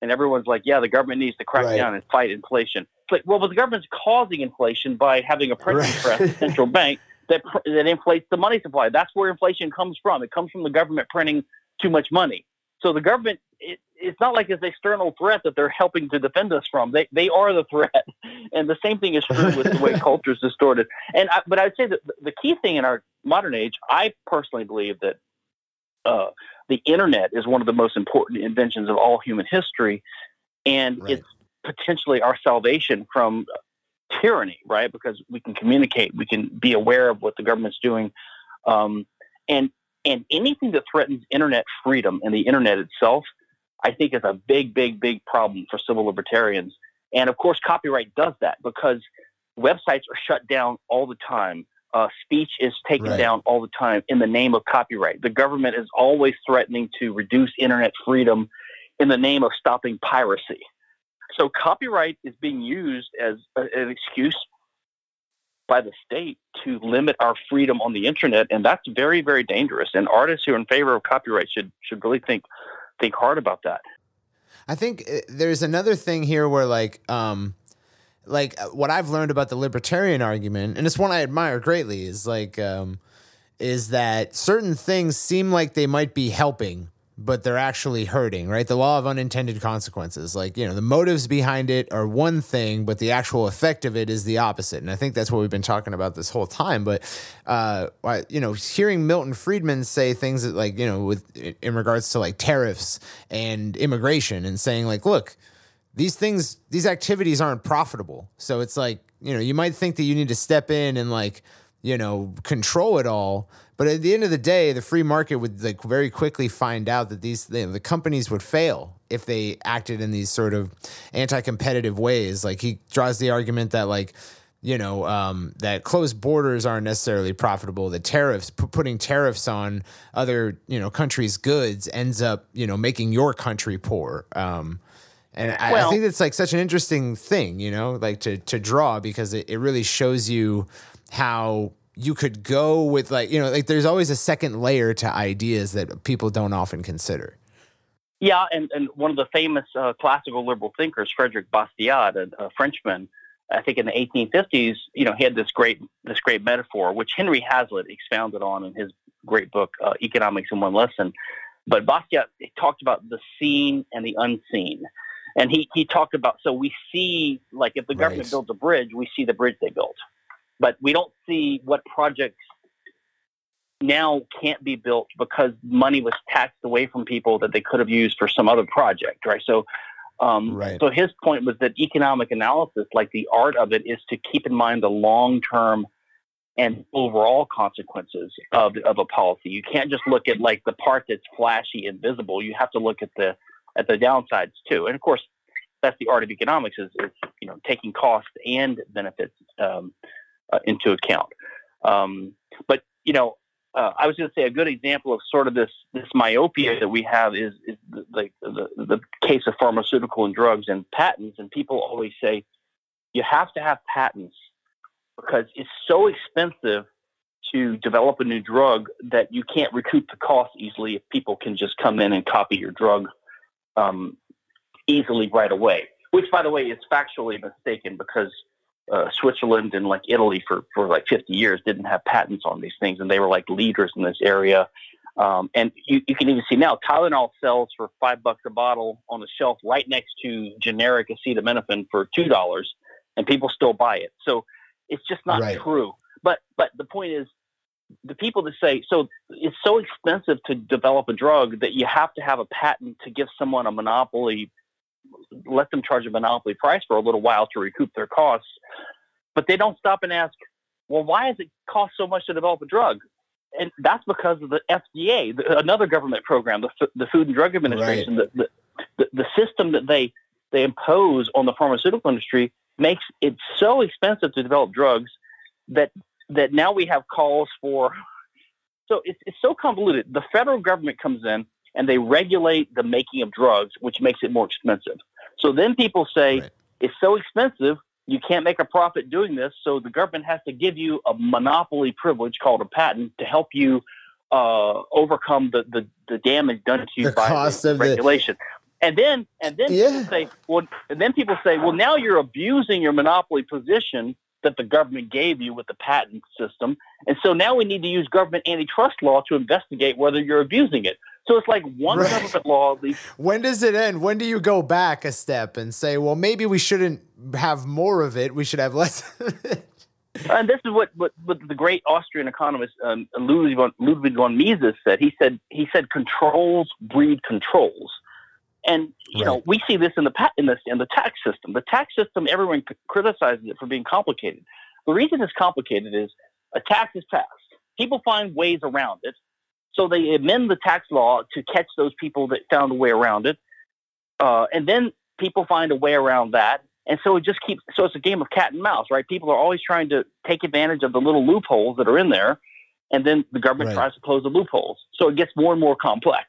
and everyone's like, yeah, the government needs to crack right. down and fight inflation. Well, but the government's causing inflation by having a printing right. press, central bank that that inflates the money supply. That's where inflation comes from. It comes from the government printing too much money. So the government, it, it's not like it's an external threat that they're helping to defend us from. They they are the threat, and the same thing is true with the way culture is distorted. And I, but I would say that the key thing in our modern age, I personally believe that uh, the internet is one of the most important inventions of all human history, and right. it's potentially our salvation from tyranny, right? Because we can communicate, we can be aware of what the government's doing, um, and and anything that threatens internet freedom and the internet itself, I think is a big, big, big problem for civil libertarians. And of course, copyright does that because websites are shut down all the time. Uh, speech is taken right. down all the time in the name of copyright. The government is always threatening to reduce internet freedom in the name of stopping piracy. So copyright is being used as a, an excuse by the state to limit our freedom on the internet, and that's very, very dangerous. And artists who are in favor of copyright should should really think think hard about that. I think uh, there's another thing here where like um like uh, what I've learned about the libertarian argument, and it's one I admire greatly, is like um is that certain things seem like they might be helping but they're actually hurting, right? The law of unintended consequences. Like, you know, the motives behind it are one thing, but the actual effect of it is the opposite. And I think that's what we've been talking about this whole time. But, uh, you know, hearing Milton Friedman say things that, like, you know, with in regards to like tariffs and immigration and saying, like, look, these things, these activities aren't profitable. So it's like, you know, you might think that you need to step in and like, you know, control it all but at the end of the day, the free market would like very quickly find out that these you know, the companies would fail if they acted in these sort of anti-competitive ways. Like he draws the argument that like you know um, that closed borders aren't necessarily profitable. The tariffs, p- putting tariffs on other you know countries' goods, ends up you know making your country poor. Um, and I, well, I think it's like such an interesting thing, you know, like to to draw because it, it really shows you how you could go with like you know like there's always a second layer to ideas that people don't often consider. Yeah and, and one of the famous uh, classical liberal thinkers frederick bastiat a, a, frenchman i think in the 1850s you know he had this great this great metaphor which henry hazlitt expounded on in his great book uh, economics in one lesson. But bastiat talked about the seen and the unseen. And he, he talked about so we see like if the government right. builds a bridge we see the bridge they built but we don't see what projects now can't be built because money was taxed away from people that they could have used for some other project, right? So, um, right. so his point was that economic analysis, like the art of it, is to keep in mind the long term and overall consequences of of a policy. You can't just look at like the part that's flashy and visible. You have to look at the at the downsides too. And of course, that's the art of economics is, is you know taking costs and benefits um, uh, into account. Um, but you know, uh, I was going to say a good example of sort of this this myopia that we have is is the, the, the, case of pharmaceutical and drugs and patents. And people always say you have to have patents because it's so expensive to develop a new drug that you can't recoup the cost easily if people can just come in and copy your drug um, easily right away. Which, by the way, is factually mistaken because uh, Switzerland and like Italy for, for like 50 years didn't have patents on these things, and they were like leaders in this area. Um, and you, you can even see now Tylenol sells for five bucks a bottle on the shelf right next to generic acetaminophen for two dollars, and people still buy it. So it's just not right. true. But but the point is, the people that say so it's so expensive to develop a drug that you have to have a patent to give someone a monopoly let them charge a monopoly price for a little while to recoup their costs. But they don't stop and ask, well, why does it cost so much to develop a drug? And that's because of the FDA, the, another government program, the, the Food and Drug Administration. Right. The, the, the system that they they impose on the pharmaceutical industry makes it so expensive to develop drugs that that now we have calls for. So it's it's so convoluted. The federal government comes in and they regulate the making of drugs, which makes it more expensive. So then people say right. it's so expensive, you can't make a profit doing this. So the government has to give you a monopoly privilege called a patent to help you uh, overcome the, the, the, damage done to you the by cost the of regulation. The... And then and then yeah. people say, well, and then people say, well, now you're abusing your monopoly position that the government gave you with the patent system, and so now we need to use government antitrust law to investigate whether you're abusing it. So it's like one right. government law. when does it end? When do you go back a step and say, well, maybe we shouldn't have more of it. We should have less And this is what, what, what the great Austrian economist um, Ludwig, von, Ludwig von Mises said. He said he said controls breed controls, and you right. know we see this in the in the in the tax system. The tax system, everyone criticizes it for being complicated. The reason it's complicated is a tax is passed. People find ways around it, so they amend the tax law to catch those people that found a way around it. Uh, and then people find a way around that. And so it just keeps, so it's a game of cat and mouse, right? People are always trying to take advantage of the little loopholes that are in there. And then the government right. tries to close the loopholes. So it gets more and more complex.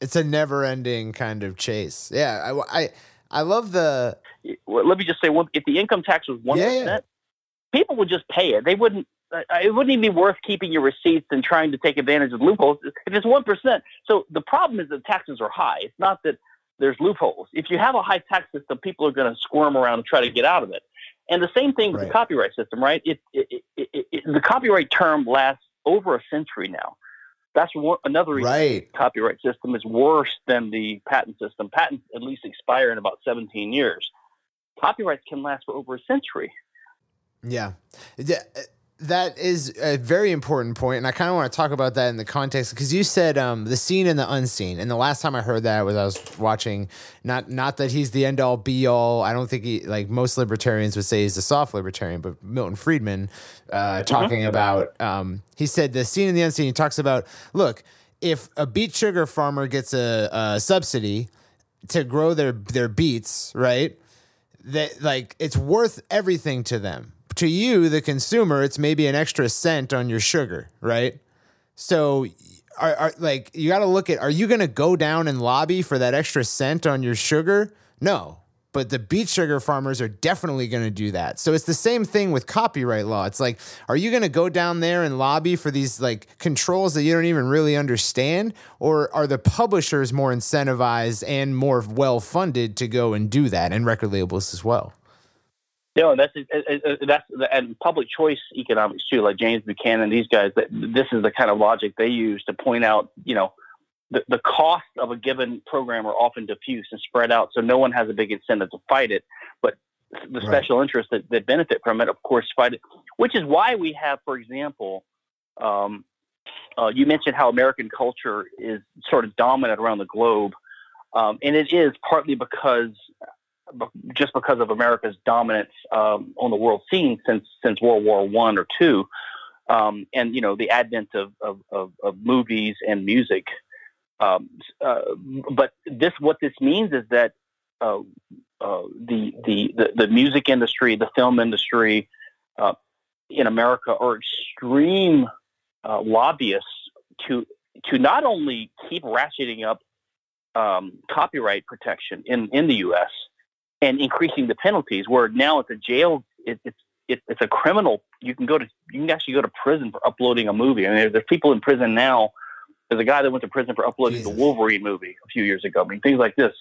It's a never ending kind of chase. Yeah. I, I, I love the. Well, let me just say, if the income tax was 1%, yeah, yeah. people would just pay it. They wouldn't, it wouldn't even be worth keeping your receipts and trying to take advantage of loopholes if it's one percent. So the problem is that taxes are high. It's not that there's loopholes. If you have a high tax system, people are going to squirm around and try to get out of it. And the same thing with right. the copyright system, right? It, it, it, the copyright term lasts over a century now. That's another reason right. the copyright system is worse than the patent system. Patents at least expire in about 17 years. Copyrights can last for over a century. Yeah that is a very important point, and I kind of want to talk about that in the context because you said um, the seen and the unseen. And the last time I heard that was I was watching. Not not that he's the end all be all. I don't think he like most libertarians would say he's a soft libertarian, but Milton Friedman uh, mm-hmm. talking about. Um, he said the seen and the unseen. He talks about look if a beet sugar farmer gets a, a subsidy to grow their their beets, right? That like it's worth everything to them to you, the consumer, it's maybe an extra cent on your sugar, right? So, are, are like you got to look at: Are you going to go down and lobby for that extra cent on your sugar? No, but the beet sugar farmers are definitely going to do that. So it's the same thing with copyright law. It's like, are you going to go down there and lobby for these like controls that you don't even really understand, or are the publishers more incentivized and more well funded to go and do that, and record labels as well? No, that's that's and public choice economics too, like James Buchanan. These guys, this is the kind of logic they use to point out, you know, the, the cost of a given program are often diffuse and spread out, so no one has a big incentive to fight it. But the special right. interests that, that benefit from it, of course, fight it. Which is why we have, for example, um, uh, you mentioned how American culture is sort of dominant around the globe, um, and it is partly because just because of America's dominance um, on the world scene since since World War One or two, um, and you know the advent of of, of, of movies and music. Um, uh, but this what this means is that uh, uh, the, the, the the music industry, the film industry uh, in America are extreme uh, lobbyists to to not only keep ratcheting up um, copyright protection in in the U.S and increasing the penalties. Where now it's a jail, it, it's it, it's a criminal. You can go to you can actually go to prison for uploading a movie. I mean, there's people in prison now. There's a guy that went to prison for uploading Jesus. the Wolverine movie a few years ago. I mean, things like this.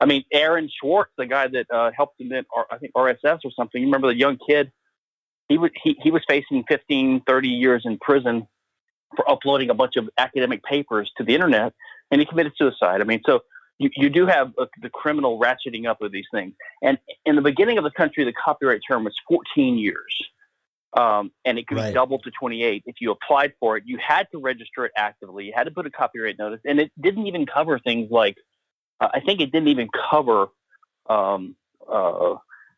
I mean, Aaron Swartz, the guy that uh, helped invent, I think RSS or something. You remember the young kid? He was he, he was facing 15, 30 years in prison for uploading a bunch of academic papers to the internet, and he committed suicide. I mean, so you, you do have uh, the criminal ratcheting up of these things. And in the beginning of the country, the copyright term was 14 years. Um, and it could right. be doubled to 28. If you applied for it, you had to register it actively. You had to put a copyright notice, and it didn't even cover things like, uh, I think it didn't even cover um, uh,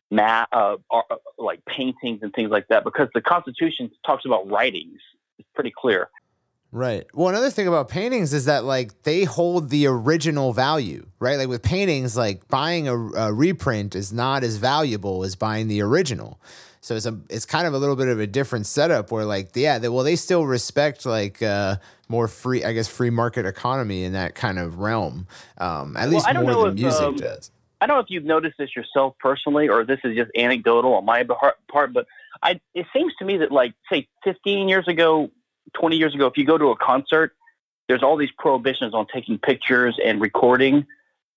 ma- uh, uh like paintings and things like that, because the Constitution talks about writings. It's pretty clear. Right. Well, another thing about paintings is that like they hold the original value, right? Like with paintings, like buying a, a reprint is not as valuable as buying the original. So it's a it's kind of a little bit of a different setup where like yeah, they, well they still respect like uh, more free I guess free market economy in that kind of realm. Um, at well, least more than if, music um, does. I don't know if you've noticed this yourself personally, or this is just anecdotal on my part, but I it seems to me that like say 15 years ago 20 years ago, if you go to a concert, there's all these prohibitions on taking pictures and recording.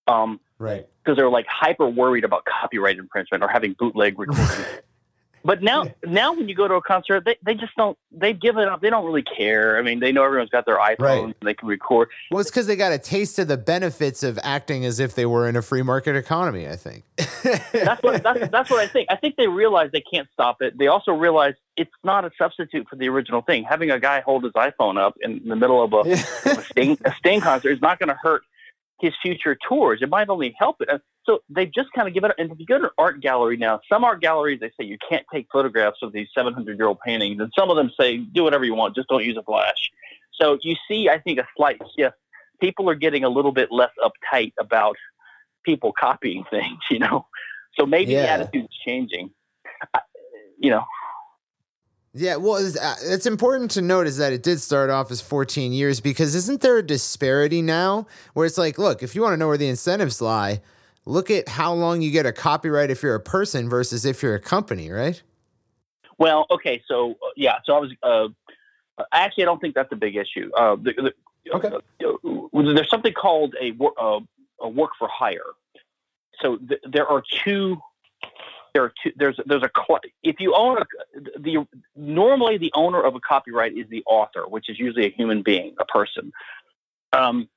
Um, right. Because they're like hyper worried about copyright infringement or having bootleg recordings. But now, now when you go to a concert, they, they just don't. They've given up. They don't really care. I mean, they know everyone's got their iPhones right. and they can record. Well, it's because they got a taste of the benefits of acting as if they were in a free market economy. I think. that's what that's, that's what I think. I think they realize they can't stop it. They also realize it's not a substitute for the original thing. Having a guy hold his iPhone up in the middle of a, a Sting a Sting concert is not going to hurt his future tours. It might only help it. So they've just kind of given it. And if you go to an art gallery now, some art galleries, they say you can't take photographs of these 700 year old paintings. And some of them say, do whatever you want, just don't use a flash. So you see, I think, a slight shift. People are getting a little bit less uptight about people copying things, you know? So maybe yeah. the attitude's changing. I, you know, yeah, well, it's, uh, it's, important to note is that it did start off as 14 years because isn't there a disparity now where it's like, look, if you want to know where the incentives lie, look at how long you get a copyright if you're a person versus if you're a company, right? Well, okay, so uh, yeah, so I was uh, actually I don't think that's a big issue. Uh, the, the, okay. Uh, there's something called a, uh, a work for hire. So th- there are two. There are two. There's there's a if you own a, the normally the owner of a copyright is the author, which is usually a human being, a person. Um,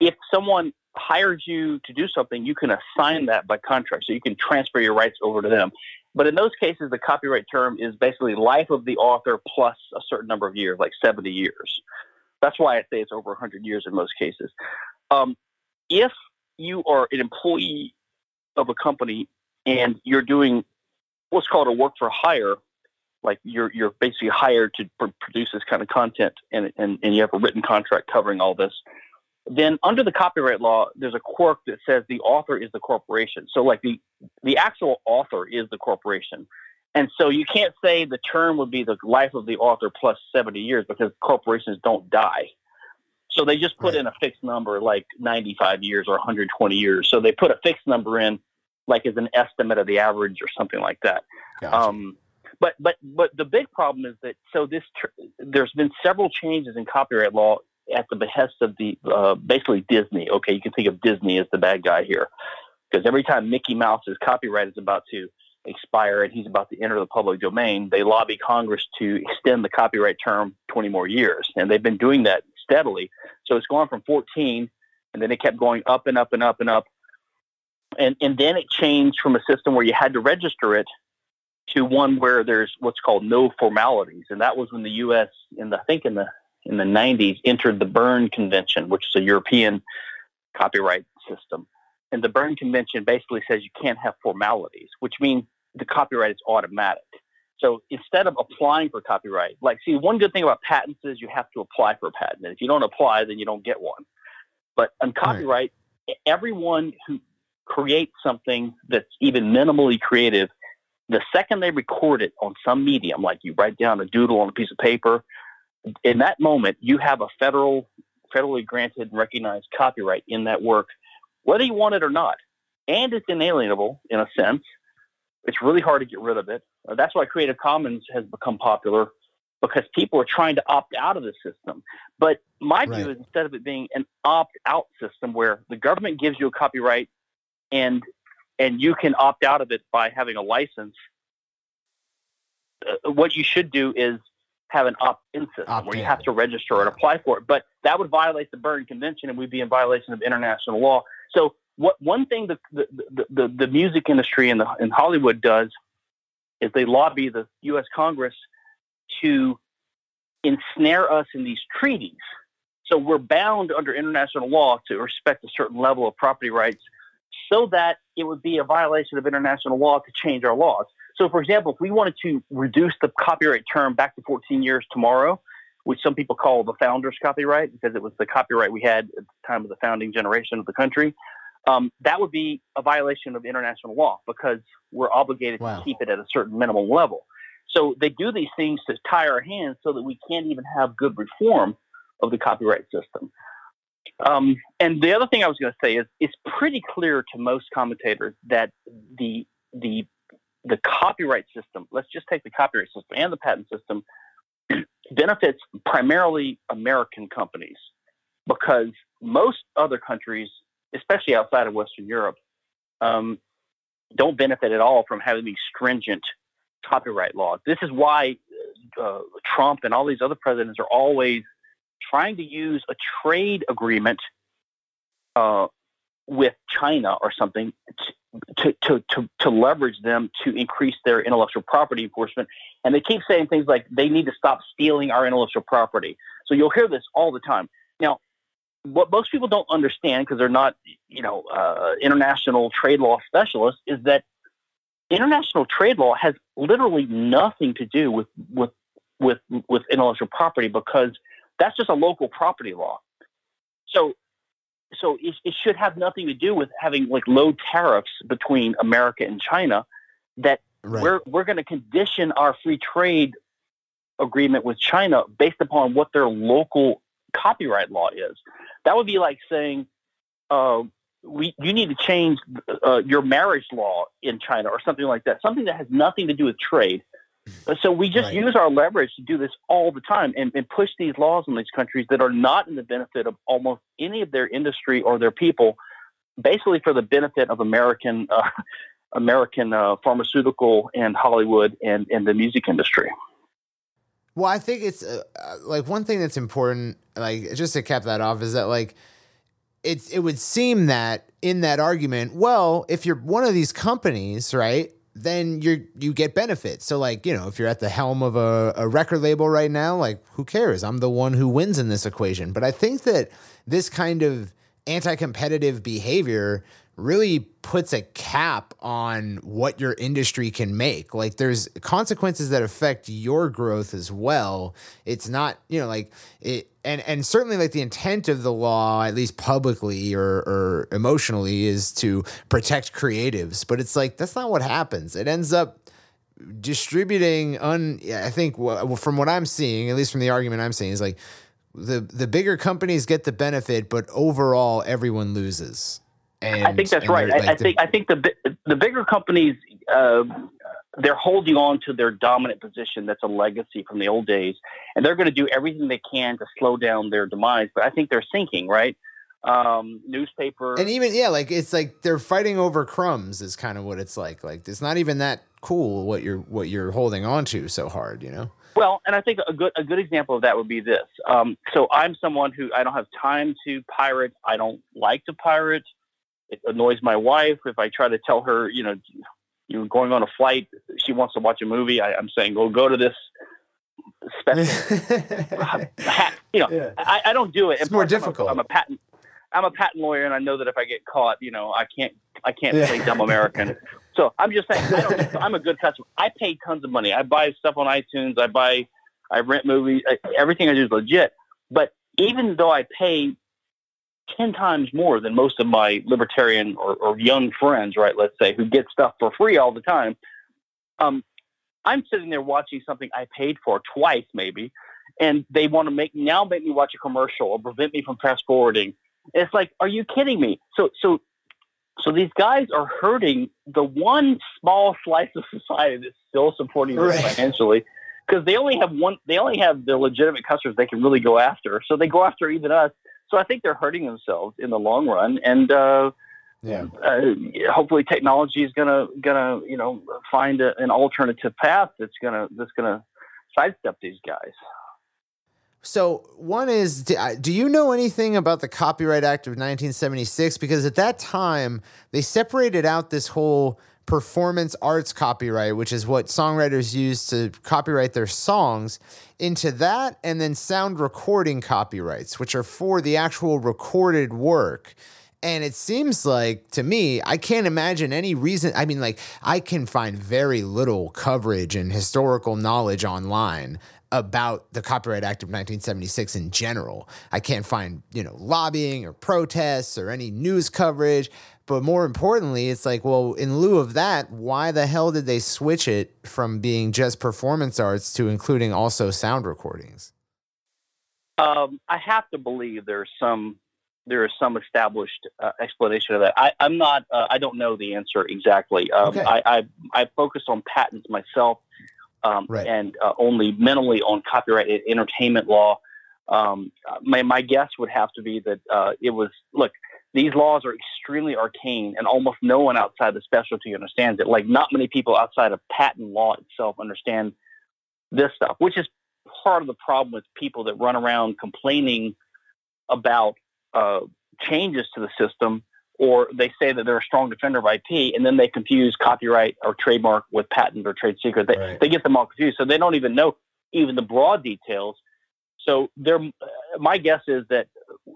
if someone hires you to do something, you can assign that by contract. So you can transfer your rights over to them. But in those cases, the copyright term is basically life of the author plus a certain number of years, like 70 years. That's why I say it's over 100 years in most cases. Um, if you are an employee of a company and you're doing what's called a work for hire, like you're you're basically hired to pr- produce this kind of content, and, and and you have a written contract covering all this then under the copyright law, there's a quirk that says the author is the corporation. So like the the actual author is the corporation. And so you can't say the term would be the life of the author plus 70 years because corporations don't die. So they just put right. in a fixed number like 95 years or 120 years. So they put a fixed number in like as an estimate of the average or something like that. Gotcha. Um, but but but the big problem is that so this tr- there's been several changes in copyright law at the behest of the uh, basically Disney. Okay, you can think of Disney as the bad guy here, because every time Mickey Mouse's copyright is about to expire and he's about to enter the public domain, they lobby Congress to extend the copyright term 20 more years, and they've been doing that steadily. So it's gone from 14, and then it kept going up and up and up and up, and and then it changed from a system where you had to register it to one where there's what's called no formalities, and that was when the U.S. in the I think in the in the 90s entered the Berne Convention, which is a European copyright system. And the Berne Convention basically says you can't have formalities, which means the copyright is automatic. So instead of applying for copyright, like, see, one good thing about patents is you have to apply for a patent. And if you don't apply, then you don't get one. But on copyright, right. everyone who creates something that's even minimally creative, the second they record it on some medium, like you write down a doodle on a piece of paper in that moment, you have a federal, federally granted and recognized copyright in that work, whether you want it or not. And it's inalienable in a sense. It's really hard to get rid of it. That's why Creative Commons has become popular because people are trying to opt out of the system. But my right. view is instead of it being an opt out system where the government gives you a copyright and and you can opt out of it by having a license, uh, what you should do is have an opt-in system opt-in. where you have to register and apply for it. But that would violate the Berne Convention, and we'd be in violation of international law. So, what one thing the the, the, the, the music industry in the in Hollywood does is they lobby the U.S. Congress to ensnare us in these treaties. So we're bound under international law to respect a certain level of property rights so that it would be a violation of international law to change our laws. So, for example, if we wanted to reduce the copyright term back to 14 years tomorrow, which some people call the founder's copyright because it was the copyright we had at the time of the founding generation of the country, um, that would be a violation of international law because we're obligated wow. to keep it at a certain minimum level. So they do these things to tie our hands so that we can't even have good reform of the copyright system. Um, and the other thing I was going to say is it's pretty clear to most commentators that the the the copyright system, let's just take the copyright system and the patent system, benefits primarily American companies because most other countries, especially outside of Western Europe, um, don't benefit at all from having these stringent copyright laws. This is why uh, Trump and all these other presidents are always trying to use a trade agreement uh, with China or something to, to, to, to leverage them to increase their intellectual property enforcement. And they keep saying things like they need to stop stealing our intellectual property. So you'll hear this all the time. Now, what most people don't understand because they're not, you know, uh, international trade law specialists is that international trade law has literally nothing to do with with with with intellectual property because that's just a local property law. So so it, it should have nothing to do with having like low tariffs between America and China. That right. we're we're going to condition our free trade agreement with China based upon what their local copyright law is. That would be like saying, uh, we you need to change uh, your marriage law in China or something like that. Something that has nothing to do with trade. So we just Right. use our leverage to do this all the time and, and push these laws in these countries that are not in the benefit of almost any of their industry or their people, basically for the benefit of American uh, American uh, pharmaceutical and Hollywood and, and the music industry. Well, I think it's uh, uh, like one thing that's important, like just to cap that off, is that like it's it would seem that in that argument, well, if you're one of these companies, right, then you're you get benefits. So like you know, if you're at the helm of a, a record label right now, like who cares? I'm the one who wins in this equation. But I think that this kind of anti-competitive behavior really puts a cap on what your industry can make. Like there's consequences that affect your growth as well. It's not, you know, like it and and certainly like the intent of the law, at least publicly or or emotionally, is to protect creatives. But it's like that's not what happens. It ends up distributing un i think from what i'm seeing at least from the argument i'm seeing is like the the bigger companies get the benefit but overall everyone loses and I think that's right. they're, I, like, the- think I think the the bigger companies uh, they're holding on to their dominant position. That's a legacy from the old days, and they're going to do everything they can to slow down their demise. But I think they're sinking. Right? Um, newspaper. and even yeah like it's like they're fighting over crumbs is kind of what it's like like it's not even that cool what you're what you're holding on to so hard you know Well, and I think a good a good example of that would be this. Um, so I'm someone who I don't have time to pirate. I don't like to pirate. It annoys my wife if I try to tell her, you know, you're going on a flight. She wants to watch a movie. I, I'm saying, well, go to this special. You know, Yeah. I, I don't do it. It's And more plus, I'm a- difficult. I'm a, patent. I'm a patent lawyer, and I know that if I get caught, you know, I can't. I can't Yeah. play dumb American. So I'm just saying, I don't, I'm a good customer. I pay tons of money. I buy stuff on iTunes. I buy, I rent movies. I, everything I do is legit. But even though I pay ten times more than most of my libertarian or, or young friends, right? Let's say who get stuff for free all the time. Um, I'm sitting there watching something I paid for twice, maybe, and they want to make now make me watch a commercial or prevent me from fast forwarding. It's like, are you kidding me? So, so, so these guys are hurting the one small slice of society that's still supporting them Right. financially because they only have one. They only have the legitimate customers they can really go after. So they go after even us. So I think they're hurting themselves in the long run, and uh, yeah uh, hopefully technology is gonna gonna you know find a, an alternative path that's gonna that's gonna sidestep these guys. So one is, do do you know anything about the Copyright Act of 1976? Because at that time they separated out this whole performance arts copyright, which is what songwriters use to copyright their songs, into that, and then sound recording copyrights, which are for the actual recorded work. And it seems like to me, I can't imagine any reason. I mean, like, I can find very little coverage and historical knowledge online about the Copyright Act of 1976 in general. I can't find, you know, lobbying or protests or any news coverage. But more importantly, it's like, well, in lieu of that, why the hell did they switch it from being just performance arts to including also sound recordings? Um, I have to believe there's some there is some established uh, explanation of that. I, I'm not. Uh, I don't know the answer exactly. Um, Okay. I, I I focus on patents myself, um, Right. and uh, only mentally on copyright entertainment law. Um, my my guess would have to be that uh, it was look. These laws are extremely arcane, and almost no one outside the specialty understands it. Like not many people outside of patent law itself understand this stuff, which is part of the problem with people that run around complaining about uh, changes to the system, or they say that they're a strong defender of IP, and then they confuse copyright or trademark with patent or trade secret. They, Right. they get them all confused, so they don't even know even the broad details. So there, my guess is that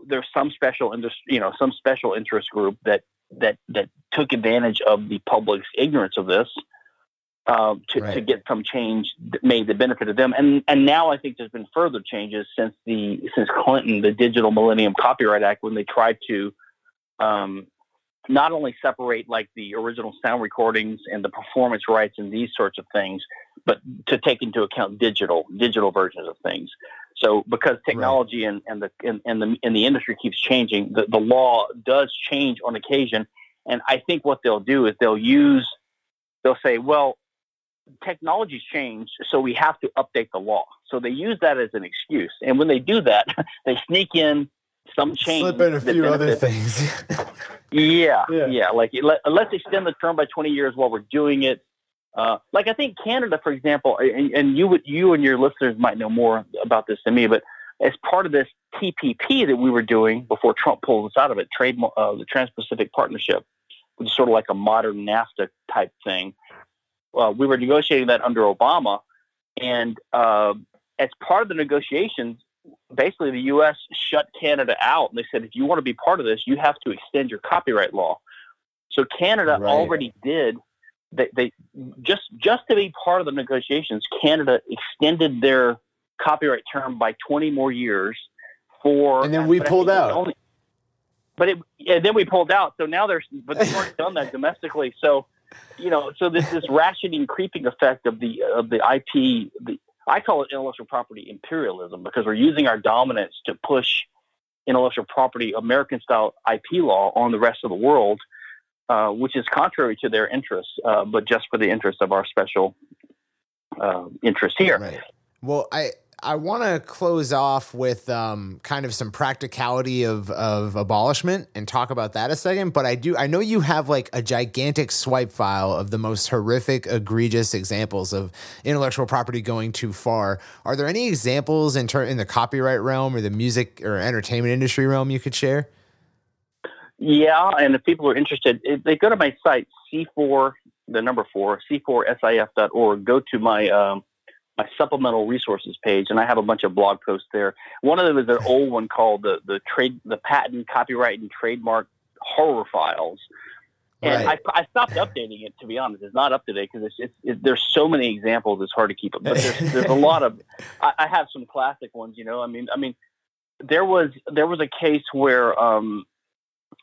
there's some special industry, you know, some special interest group that that that took advantage of the public's ignorance of this um, to, to get some change that made the benefit of them. And and now I think there's been further changes since the since Clinton, the Digital Millennium Copyright Act, when they tried to um, not only separate like the original sound recordings and the performance rights and these sorts of things, but to take into account digital digital versions of things. So because technology and, and the and, and the and the industry keeps changing, the, the law does change on occasion. And I think what they'll do is they'll use they'll say, well, technology's changed, so we have to update the law. So they use that as an excuse. And when they do that, they sneak in some change. Slip in a few other things. yeah, yeah, yeah, Like let, let's extend the term by 20 years while we're doing it. Uh, like I think Canada, for example, and, and you would, you and your listeners might know more about this than me, but as part of this TPP that we were doing before Trump pulled us out of it, trade uh, the Trans-Pacific Partnership, which is sort of like a modern NAFTA type thing. Uh, we were negotiating that under Obama, and uh, as part of the negotiations, basically the U.S. shut Canada out, and they said if you want to be part of this, you have to extend your copyright law. So Canada right. already did. They, they just just to be part of the negotiations, Canada extended their copyright term by 20 more years for. And then we pulled out. Only, but it, yeah, then we pulled out. So now there's, but they've already done that domestically. So, you know, so this this rationing, creeping effect of the of the IP. The I call it intellectual property imperialism because we're using our dominance to push intellectual property American style IP law on the rest of the world, uh, which is contrary to their interests, uh, but just for the interest of our special uh, interest here. Right. Well, I I want to close off with um, kind of some practicality of, of abolishment and talk about that a second. But I do, I know you have like a gigantic swipe file of the most horrific, egregious examples of intellectual property going too far. Are there any examples in ter- in the copyright realm or the music or entertainment industry realm you could share? Yeah, and if people are interested, they go to my site C4, the number four, C4SIF.org. Go to my um, my supplemental resources page, and I have a bunch of blog posts there. One of them is an old one called the the trade the patent, copyright, and trademark horror files. And right. I, I stopped updating it to be honest. It's not up to date because it's, it's it, there's so many examples. It's hard to keep up. But there's, there's a lot of. I, I have some classic ones. You know, I mean, I mean, there was there was a case where um,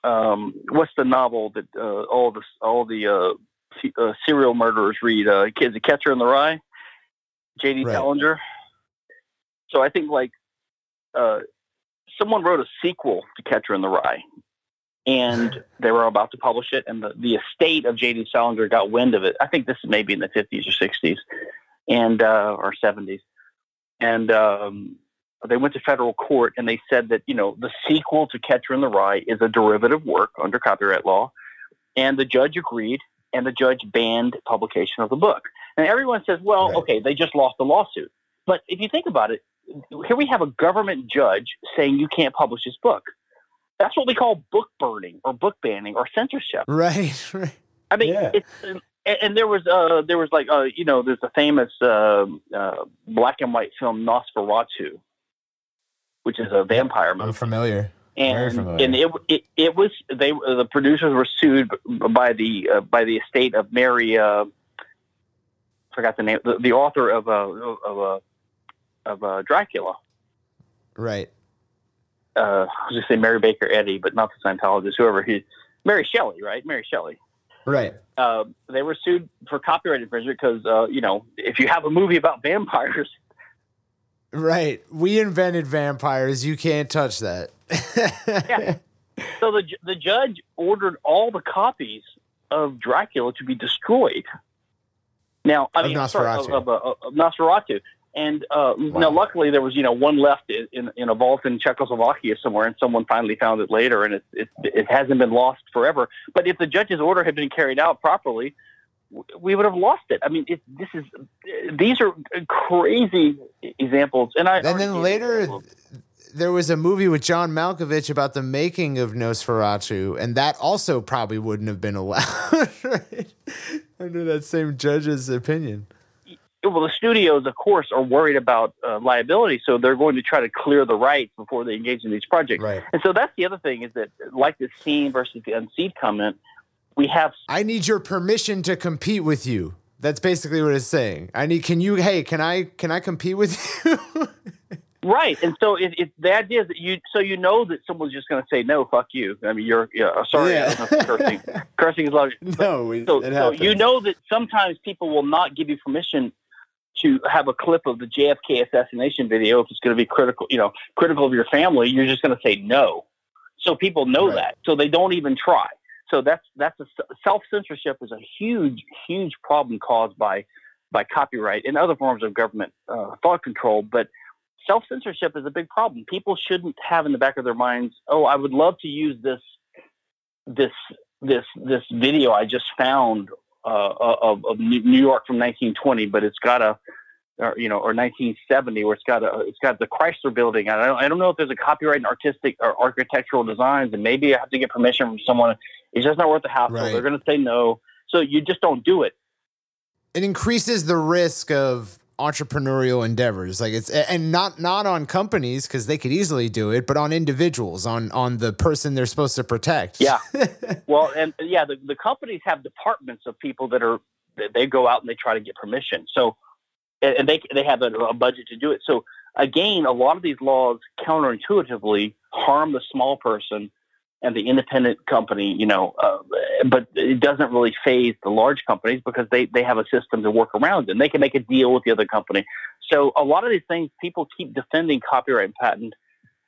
um, what's the novel that uh, all the all the uh, uh, serial murderers read? Uh, Kids, The Catcher in the Rye. J.D. Right. Salinger. So I think like uh, someone wrote a sequel to Catcher in the Rye, and they were about to publish it, and the, the estate of J.D. Salinger got wind of it. I think this is maybe in the 50s or 60s, and uh, or 70s, and um, they went to federal court and they said that you know the sequel to Catcher in the Rye is a derivative work under copyright law, and the judge agreed, and the judge banned publication of the book. And everyone says, well, right. okay, they just lost the lawsuit. But if you think about it, here we have a government judge saying you can't publish this book. That's what we call book burning or book banning or censorship. Right. right. I mean, yeah. it's, and, there was uh, there was like uh, you know there's a famous uh, uh, black and white film Nosferatu, which is a vampire movie. I'm familiar. And and it, it it was they the producers were sued by the uh, by the estate of Mary uh, forgot the name, the, the author of uh, of uh, of uh, Dracula. Right. Uh, I was just say Mary Baker Eddy, but not the Scientologist. Whoever he, Mary Shelley, right? Mary Shelley. Right. Uh, they were sued for copyright infringement because uh, you know if you have a movie about vampires. Right. We invented vampires. You can't touch that. yeah. So the the judge ordered all the copies of Dracula to be destroyed. Now, I of mean, Nosferatu. Sorry, of, of, of, Nosferatu. And uh, wow. now, luckily, there was you know one left in, in, in, a vault in Czechoslovakia somewhere, and someone finally found it later, and it, it it hasn't been lost forever. But if the judge's order had been carried out properly, we would have lost it. I mean, it, this is these are crazy examples, and I and then later there was a movie with John Malkovich about the making of Nosferatu, and that also probably wouldn't have been allowed right? Under that same judge's opinion. Well, the studios, of course, are worried about uh, liability, so they're going to try to clear the rights before they engage in these projects. Right. And so that's the other thing is that, like the seen versus the unseen comment, we have. I need your permission to compete with you. That's basically what it's saying. I need. Can you? Hey, can I? Can I compete with you? Right, and so it, it, the idea is that you so you know that someone's just going to say no, fuck you. I mean, you're yeah, sorry, yeah. cursing. cursing is allowed. No, it, so, it so you know that sometimes people will not give you permission to have a clip of the JFK assassination video if it's going to be critical, you know, critical of your family. You're just going to say no. So people know right. that, so they don't even try. So that's that's a self censorship is a huge huge problem caused by by copyright and other forms of government uh, thought control. But self censorship is a big problem. People shouldn't have in the back of their minds, oh, I would love to use this this this this video I just found uh, of, of New York from 1920, but it's got a or you know, or 1970, where it's got a, it's got the Chrysler Building. I don't, I don't know if there's a copyright in artistic or architectural designs, and maybe I have to get permission from someone. It's just not worth the hassle. Right. They're going to say no, so you just don't do it. It increases the risk of entrepreneurial endeavors. Like it's and not not on companies because they could easily do it but on individuals on on the person they're supposed to protect. Yeah. Well and yeah the, the companies have departments of people that are they go out and they try to get permission. So and they they have a, a budget to do it. So again a lot of these laws counterintuitively harm the small person and the independent company, you know, uh, but it doesn't really faze the large companies because they, they have a system to work around and they can make a deal with the other company. So a lot of these things, people keep defending copyright and patent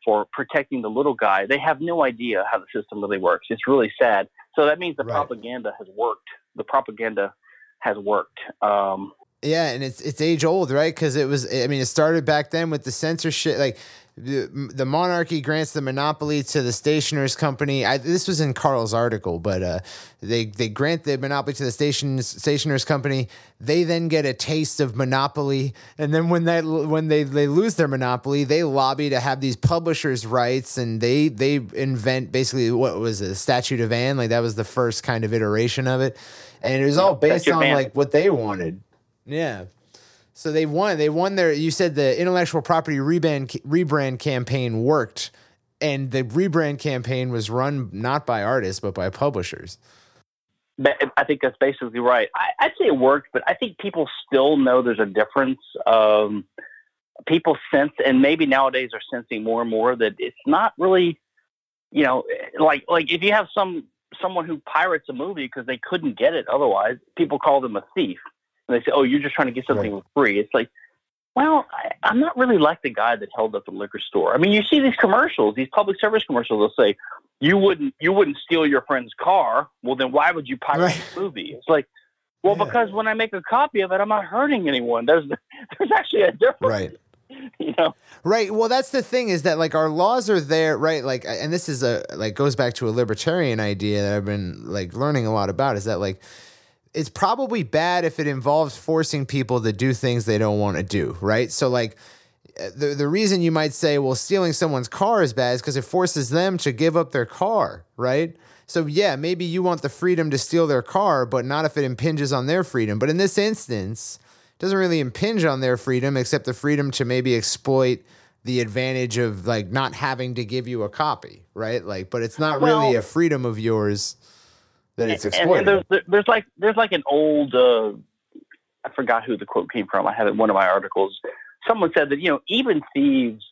for protecting the little guy. They have no idea how the system really works. It's really sad. So that means the right. propaganda has worked. The propaganda has worked. Um, yeah, and it's it's age old, right? Because it was. I mean, it started back then with the censorship. Like the, the monarchy grants the monopoly to the stationers company. I, this was in Karl's article, but uh, they they grant the monopoly to the station stationers company. They then get a taste of monopoly, and then when that when they, they lose their monopoly, they lobby to have these publishers' rights, and they they invent basically what was a statute of Anne. Like that was the first kind of iteration of it, and it was all based on like what they wanted. Yeah. So they won. They won their. You said the intellectual property rebrand rebrand campaign worked, and the rebrand campaign was run not by artists but by publishers. I think that's basically right. I, would say it worked, but I think people still know there's a difference. Um, people sense, and maybe nowadays are sensing more and more that it's not really, you know, like like if you have some someone who pirates a movie because they couldn't get it otherwise, people call them a thief and they say, "Oh, you're just trying to get something right. free." It's like, well, I, am not really like the guy that held up the liquor store. I mean, you see these commercials, these public service commercials. They'll say, "You wouldn't, you wouldn't steal your friend's car." Well, then why would you pirate right. the movie? It's like, well, yeah. because when I make a copy of it, I'm not hurting anyone. There's, there's actually a difference. Right. You know? Right. Well, that's the thing is that like our laws are there, right? Like, and this is a like goes back to a libertarian idea that I've been like learning a lot about. Is that like it's probably bad if it involves forcing people to do things they don't want to do, right? So like the the reason you might say, well, stealing someone's car is bad is because it forces them to give up their car, right? So yeah, maybe you want the freedom to steal their car, but not if it impinges on their freedom. But in this instance, it doesn't really impinge on their freedom except the freedom to maybe exploit the advantage of like not having to give you a copy, right? Like, but it's not well, really a freedom of yours that it's exploited. And, there's, there's like there's like an old uh, I forgot who the quote came from. I have it in one of my articles. Someone said that you know even thieves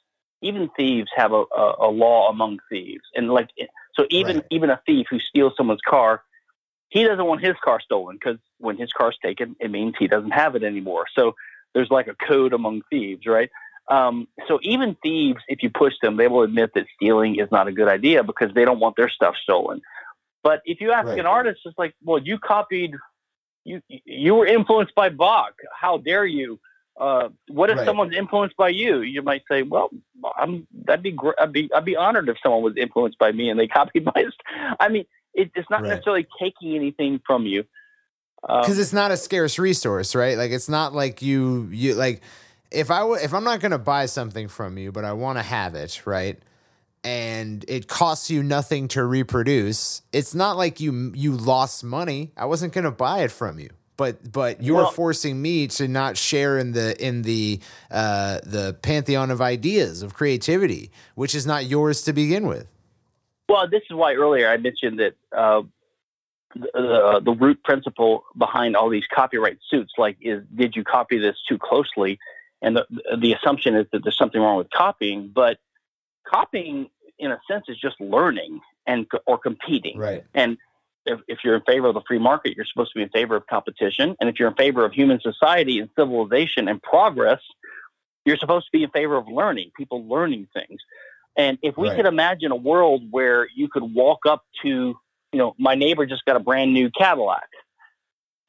even thieves have a, a, a law among thieves, and like so even right. even a thief who steals someone's car, he doesn't want his car stolen because when his car's taken, it means he doesn't have it anymore. So there's like a code among thieves, right? Um, so even thieves, if you push them, they will admit that stealing is not a good idea because they don't want their stuff stolen. But if you ask right. an artist, it's like, well, you copied, you you were influenced by Bach. How dare you? Uh, what if right. someone's influenced by you? You might say, well, I'm that'd be. I'd be I'd be honored if someone was influenced by me and they copied my. St-. I mean, it, it's not right. necessarily taking anything from you because um, it's not a scarce resource, right? Like it's not like you you like if I w- if I'm not going to buy something from you, but I want to have it, right? And it costs you nothing to reproduce, it's not like you you lost money. I wasn't going to buy it from you, but but you're well, forcing me to not share in the in the uh, the pantheon of ideas of creativity, which is not yours to begin with. Well, this is why earlier I mentioned that uh, the, the root principle behind all these copyright suits, like, is did you copy this too closely? And the the assumption is that there's something wrong with copying, but copying in a sense is just learning and or competing. Right. And if, if you're in favor of the free market, you're supposed to be in favor of competition. And if you're in favor of human society and civilization and progress, you're supposed to be in favor of learning, people learning things. And if we right. could imagine a world where you could walk up to, you know, my neighbor just got a brand new Cadillac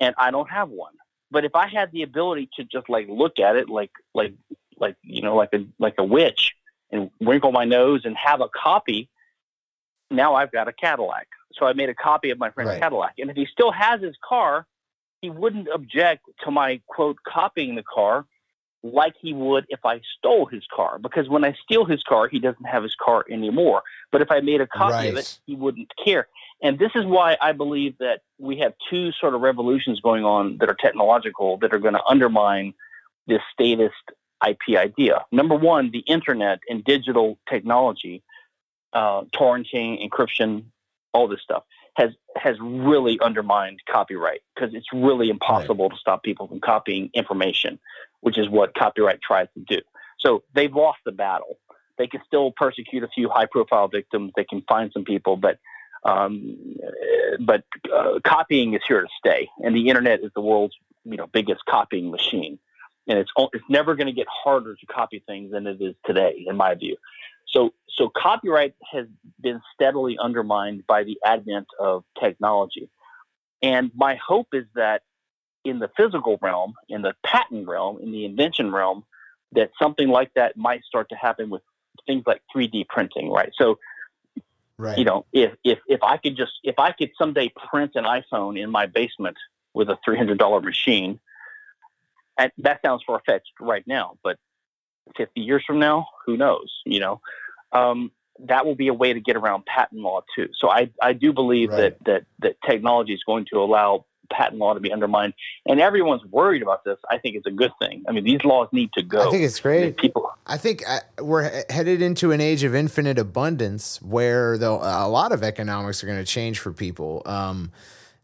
and I don't have one, but if I had the ability to just like look at it like like like you know like a like a witch and wrinkle my nose and have a copy, now I've got a Cadillac. So I made a copy of my friend's Right. Cadillac. And if he still has his car, he wouldn't object to my quote copying the car like he would if I stole his car. Because when I steal his car, he doesn't have his car anymore. But if I made a copy of it, he wouldn't care. And this is why I believe that we have two sort of revolutions going on that are technological that are going to undermine this statist IP idea. Number one, the internet and digital technology, uh, torrenting, encryption, all this stuff has has really undermined copyright because it's really impossible to stop people from copying information, which is what copyright tries to do. So they've lost the battle. They can still persecute a few high profile victims. They can find some people, but um, but uh, copying is here to stay, and the internet is the world's you know biggest copying machine, and it's it's never going to get harder to copy things than it is today, in my view. So so copyright has been steadily undermined by the advent of technology, and my hope is that in the physical realm, in the patent realm, in the invention realm, that something like that might start to happen with things like 3D printing, right? So Right. you know, if if if I could just if I could someday print an iPhone in my basement with a three hundred dollar machine, and that sounds far fetched right now, but fifty years from now, who knows? You know, um, that will be a way to get around patent law too. So I I do believe Right. that that that technology is going to allow patent law to be undermined, and everyone's worried about this. I think it's a good thing. I mean, these laws need to go. I think it's I mean, great. people. I think uh, we're headed into an age of infinite abundance where though a lot of economics are going to change for people. Um,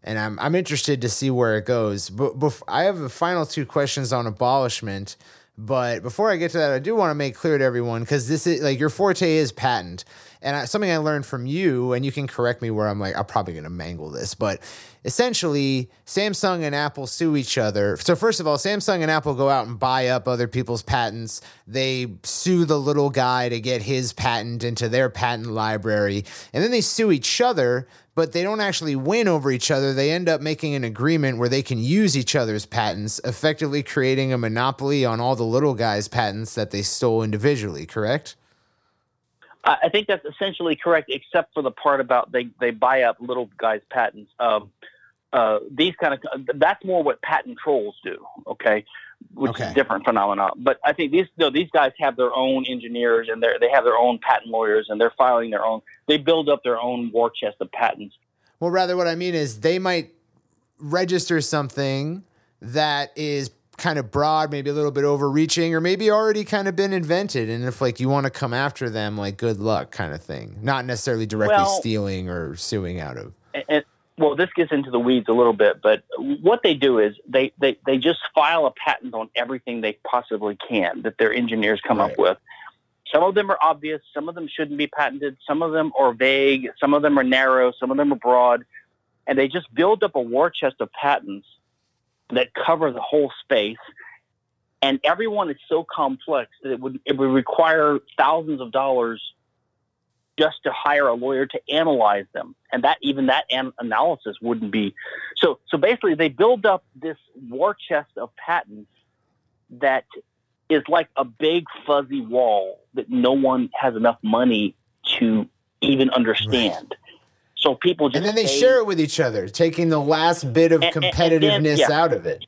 and I'm I'm interested to see where it goes. But bef- I have the final two questions on abolishment. But before I get to that, I do want to make clear to everyone because this is like your forte is patent, and I, something I learned from you, and you can correct me where I'm like I'm probably going to mangle this, but essentially Samsung and Apple sue each other. So first of all, Samsung and Apple go out and buy up other people's patents. They sue the little guy to get his patent into their patent library, and then they sue each other but they don't actually win over each other. They end up making an agreement where they can use each other's patents, effectively creating a monopoly on all the little guys' patents that they stole individually, correct? I think that's essentially correct, except for the part about they, they buy up little guys' patents. Um, uh, these kind of that's more what patent trolls do, okay, which is Okay. a different phenomenon. But I think these no, these guys have their own engineers and they they have their own patent lawyers and they're filing their own. They build up their own war chest of patents. Well, rather, what I mean is they might register something that is kind of broad, maybe a little bit overreaching, or maybe already kind of been invented. And if like you want to come after them, like good luck, kind of thing. Not necessarily directly Well- stealing or suing out of. and well, this gets into the weeds a little bit, but what they do is they, they, they just file a patent on everything they possibly can that their engineers come Right. up with. Some of them are obvious, some of them shouldn't be patented, some of them are vague, some of them are narrow, some of them are broad, and they just build up a war chest of patents that cover the whole space. And everyone is so complex that it would it would require thousands of dollars just to hire a lawyer to analyze them, and that even that an- analysis wouldn't be so. So basically, they build up this war chest of patents that is like a big fuzzy wall that no one has enough money to even understand. So people just And then they pay- share it with each other, taking the last bit of And- and- and competitiveness then- yeah. out of it.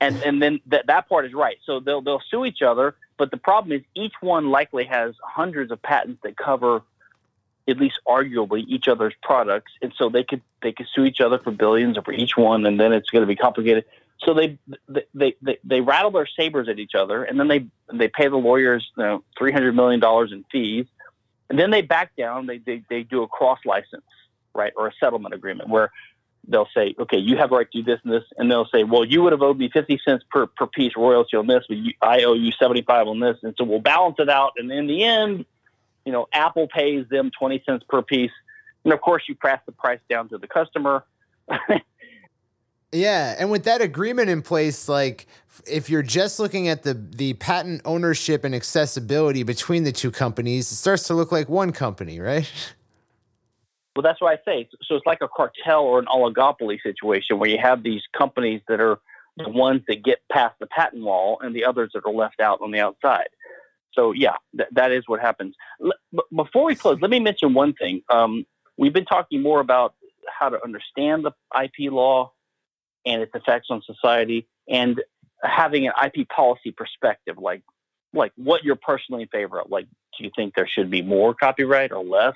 and and then that that part is right. So they'll they'll sue each other, but the problem is each one likely has hundreds of patents that cover at least arguably each other's products, and so they could they could sue each other for billions over each one, and then it's going to be complicated. So they they, they they rattle their sabers at each other, and then they they pay the lawyers you know, three hundred million dollars in fees, and then they back down. They they they do a cross license, right, or a settlement agreement where they'll say, okay, you have a right to do this and this, and they'll say, well, you would have owed me fifty cents per per piece royalty on this, but you, I owe you seventy five on this, and so we'll balance it out, and in the end, you know, Apple pays them twenty cents per piece, and of course, you pass the price down to the customer. Yeah, and with that agreement in place, like if you're just looking at the the patent ownership and accessibility between the two companies, it starts to look like one company, right? Well, that's what I say. So it's like a cartel or an oligopoly situation where you have these companies that are the ones that get past the patent wall and the others that are left out on the outside. So yeah, th- that is what happens. L- before we close, let me mention one thing. Um, we've been talking more about how to understand the IP law and its effects on society, and having an IP policy perspective, like like what you're personally in favor of. Like, do you think there should be more copyright or less?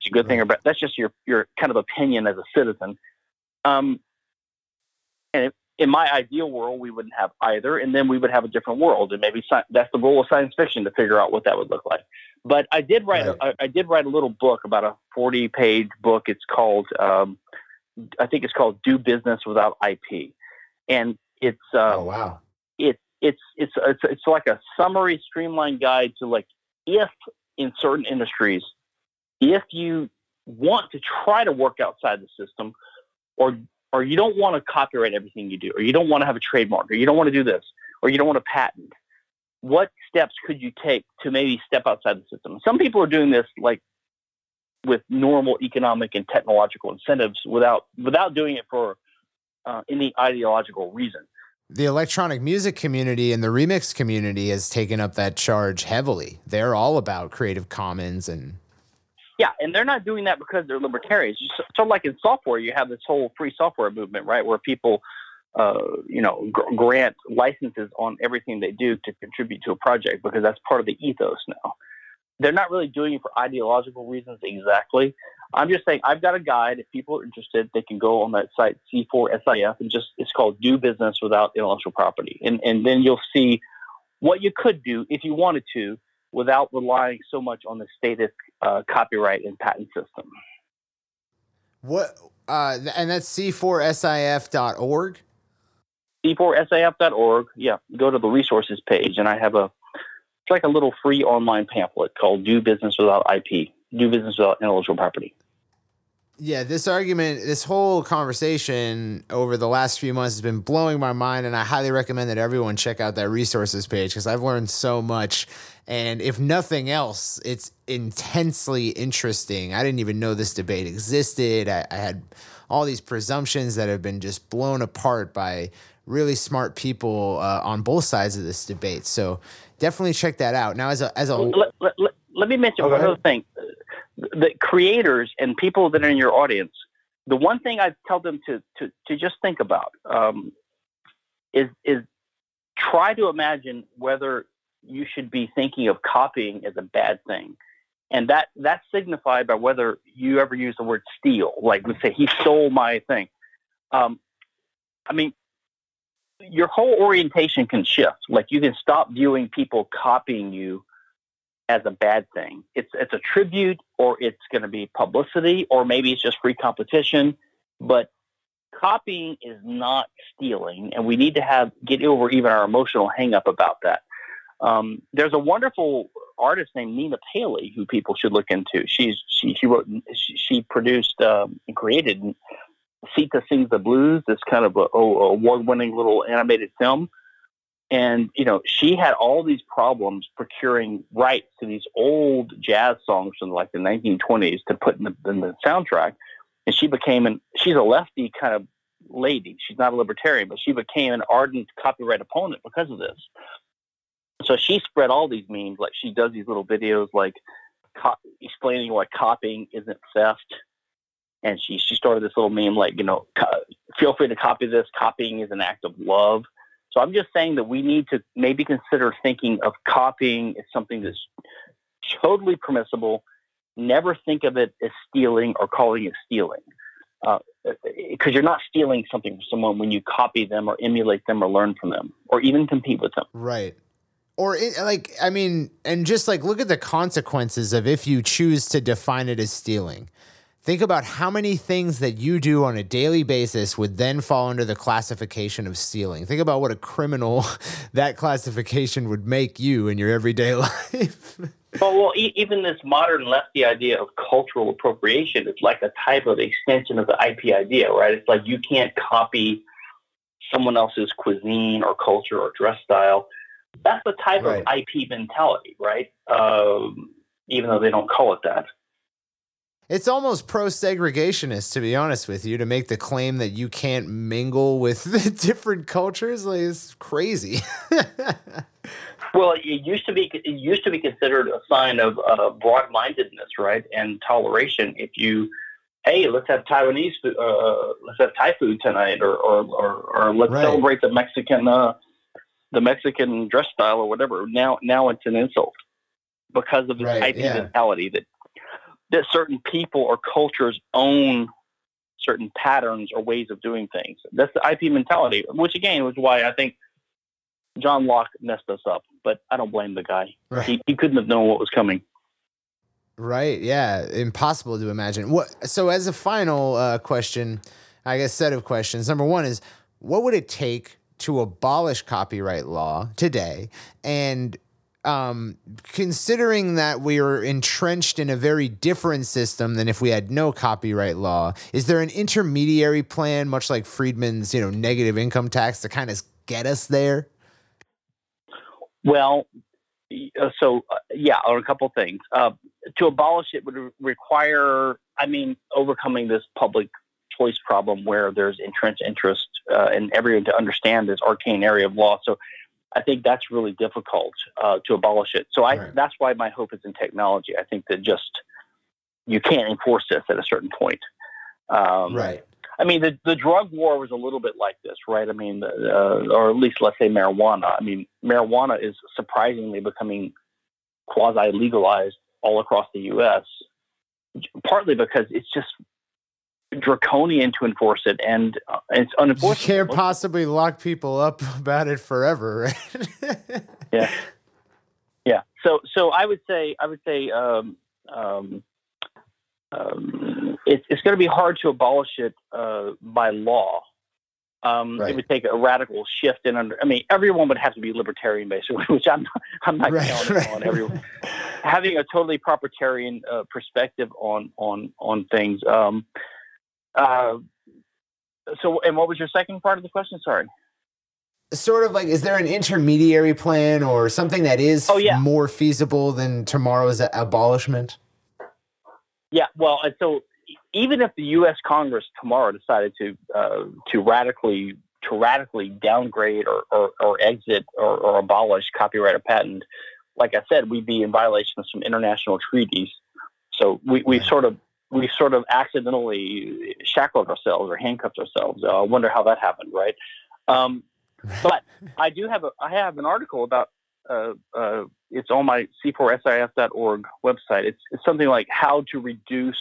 It's a good right. thing or bad. That's just your your kind of opinion as a citizen. Um, and in my ideal world, we wouldn't have either, and then we would have a different world, and maybe sci- that's the role of science fiction to figure out what that would look like. But I did write, right. a, I did write a little book about a forty-page book. It's called, um, I think it's called "Do Business Without IP," and it's uh, oh wow, it, it's it's it's it's like a summary, streamlined guide to like if in certain industries, if you want to try to work outside the system, or or you don't want to copyright everything you do, or you don't want to have a trademark, or you don't want to do this, or you don't want to patent, what steps could you take to maybe step outside the system? Some people are doing this like with normal economic and technological incentives without without doing it for uh, any ideological reason. The electronic music community and the remix community has taken up that charge heavily. They're all about Creative Commons and yeah, and they're not doing that because they're libertarians. So, like in software, you have this whole free software movement, right, where people, uh, you know, gr- grant licenses on everything they do to contribute to a project because that's part of the ethos now. They're not really doing it for ideological reasons exactly. I'm just saying I've got a guide. If people are interested, they can go on that site C4SIF and just it's called "Do Business Without Intellectual Property," and and then you'll see what you could do if you wanted to without relying so much on the status uh, copyright and patent system. What uh, and that's c4sif.org. c4sif.org. Yeah, go to the resources page, and I have a it's like a little free online pamphlet called "Do Business Without IP." Do business without intellectual property. Yeah, this argument, this whole conversation over the last few months has been blowing my mind, and I highly recommend that everyone check out that resources page because I've learned so much and if nothing else, it's intensely interesting. I didn't even know this debate existed. I, I had all these presumptions that have been just blown apart by really smart people uh, on both sides of this debate. So definitely check that out. Now, as a as a let, let, let, let me mention one other thing: the creators and people that are in your audience. The one thing I tell them to to to just think about um, is is try to imagine whether you should be thinking of copying as a bad thing. And that that's signified by whether you ever use the word steal. Like let's say he stole my thing. Um, I mean, your whole orientation can shift. Like you can stop viewing people copying you as a bad thing. It's it's a tribute, or it's going to be publicity, or maybe it's just free competition. But copying is not stealing, and we need to have get over even our emotional hangup about that. Um, there's a wonderful artist named Nina Paley who people should look into. She's she she wrote she, she produced um, and created Sita Sings the Blues, this kind of a, a award-winning little animated film. And you know, she had all these problems procuring rights to these old jazz songs from like the 1920s to put in the, in the soundtrack. And she became an she's a lefty kind of lady. She's not a libertarian, but she became an ardent copyright opponent because of this so she spread all these memes. Like she does these little videos, like co- explaining why copying isn't theft. And she she started this little meme, like you know, co- feel free to copy this. Copying is an act of love. So I'm just saying that we need to maybe consider thinking of copying as something that's totally permissible. Never think of it as stealing or calling it stealing. Because uh, you're not stealing something from someone when you copy them or emulate them or learn from them or even compete with them. Right or it, like i mean and just like look at the consequences of if you choose to define it as stealing think about how many things that you do on a daily basis would then fall under the classification of stealing think about what a criminal that classification would make you in your everyday life well, well e- even this modern lefty idea of cultural appropriation is like a type of extension of the ip idea right it's like you can't copy someone else's cuisine or culture or dress style that's the type right. of IP mentality, right? Um, even though they don't call it that. It's almost pro segregationist, to be honest with you, to make the claim that you can't mingle with the different cultures. Like, it's crazy. well, it used to be it used to be considered a sign of uh, broad mindedness, right, and toleration. If you hey, let's have Taiwanese food, uh, let's have Thai food tonight, or or or, or let's right. celebrate the Mexican uh, the Mexican dress style or whatever. Now now it's an insult because of this right, IP yeah. mentality that that certain people or cultures own certain patterns or ways of doing things. That's the IP mentality, which again was why I think John Locke messed us up. But I don't blame the guy. Right. He, he couldn't have known what was coming. Right. Yeah. Impossible to imagine. What? So, as a final uh, question, I guess set of questions. Number one is, what would it take to abolish copyright law today? And um, considering that we are entrenched in a very different system than if we had no copyright law, is there an intermediary plan, much like Friedman's, you know, negative income tax, to kind of get us there? Well, uh, so uh, yeah, on a couple things. Uh, to abolish it would require, I mean, overcoming this public choice problem where there's entrenched interest uh, and everyone to understand this arcane area of law. So I think that's really difficult uh, to abolish it. So I, right. that's why my hope is in technology. I think that just you can't enforce this at a certain point. Um, right. I mean, the, the drug war was a little bit like this, right? I mean, uh, or at least let's say marijuana. I mean, marijuana is surprisingly becoming quasi legalized all across the U.S. Partly because it's just draconian to enforce it, and uh, it's unenforceable. You can't possibly lock people up about it forever, right? yeah, yeah. So, so I would say, I would say, um, um, um, it, it's going to be hard to abolish it uh, by law. Um, right. It would take a radical shift in under. I mean, everyone would have to be libertarian, basically, which I'm not. I'm not right, counting right. on everyone having a totally proprietarian uh, perspective on on on things. Um, uh, so, and what was your second part of the question? Sorry. Sort of like, is there an intermediary plan or something that is oh, yeah. more feasible than tomorrow's abolishment? Yeah, well, and so even if the U.S. Congress tomorrow decided to uh, to radically to radically downgrade or, or, or exit or, or, abolish copyright or patent, like I said, we'd be in violation of some international treaties. So we, we sort of we sort of accidentally shackled ourselves or handcuffed ourselves. Uh, I wonder how that happened, right? Um, but I do have a I have an article about uh, uh, it's on my c4sif.org website. It's, it's something like how to reduce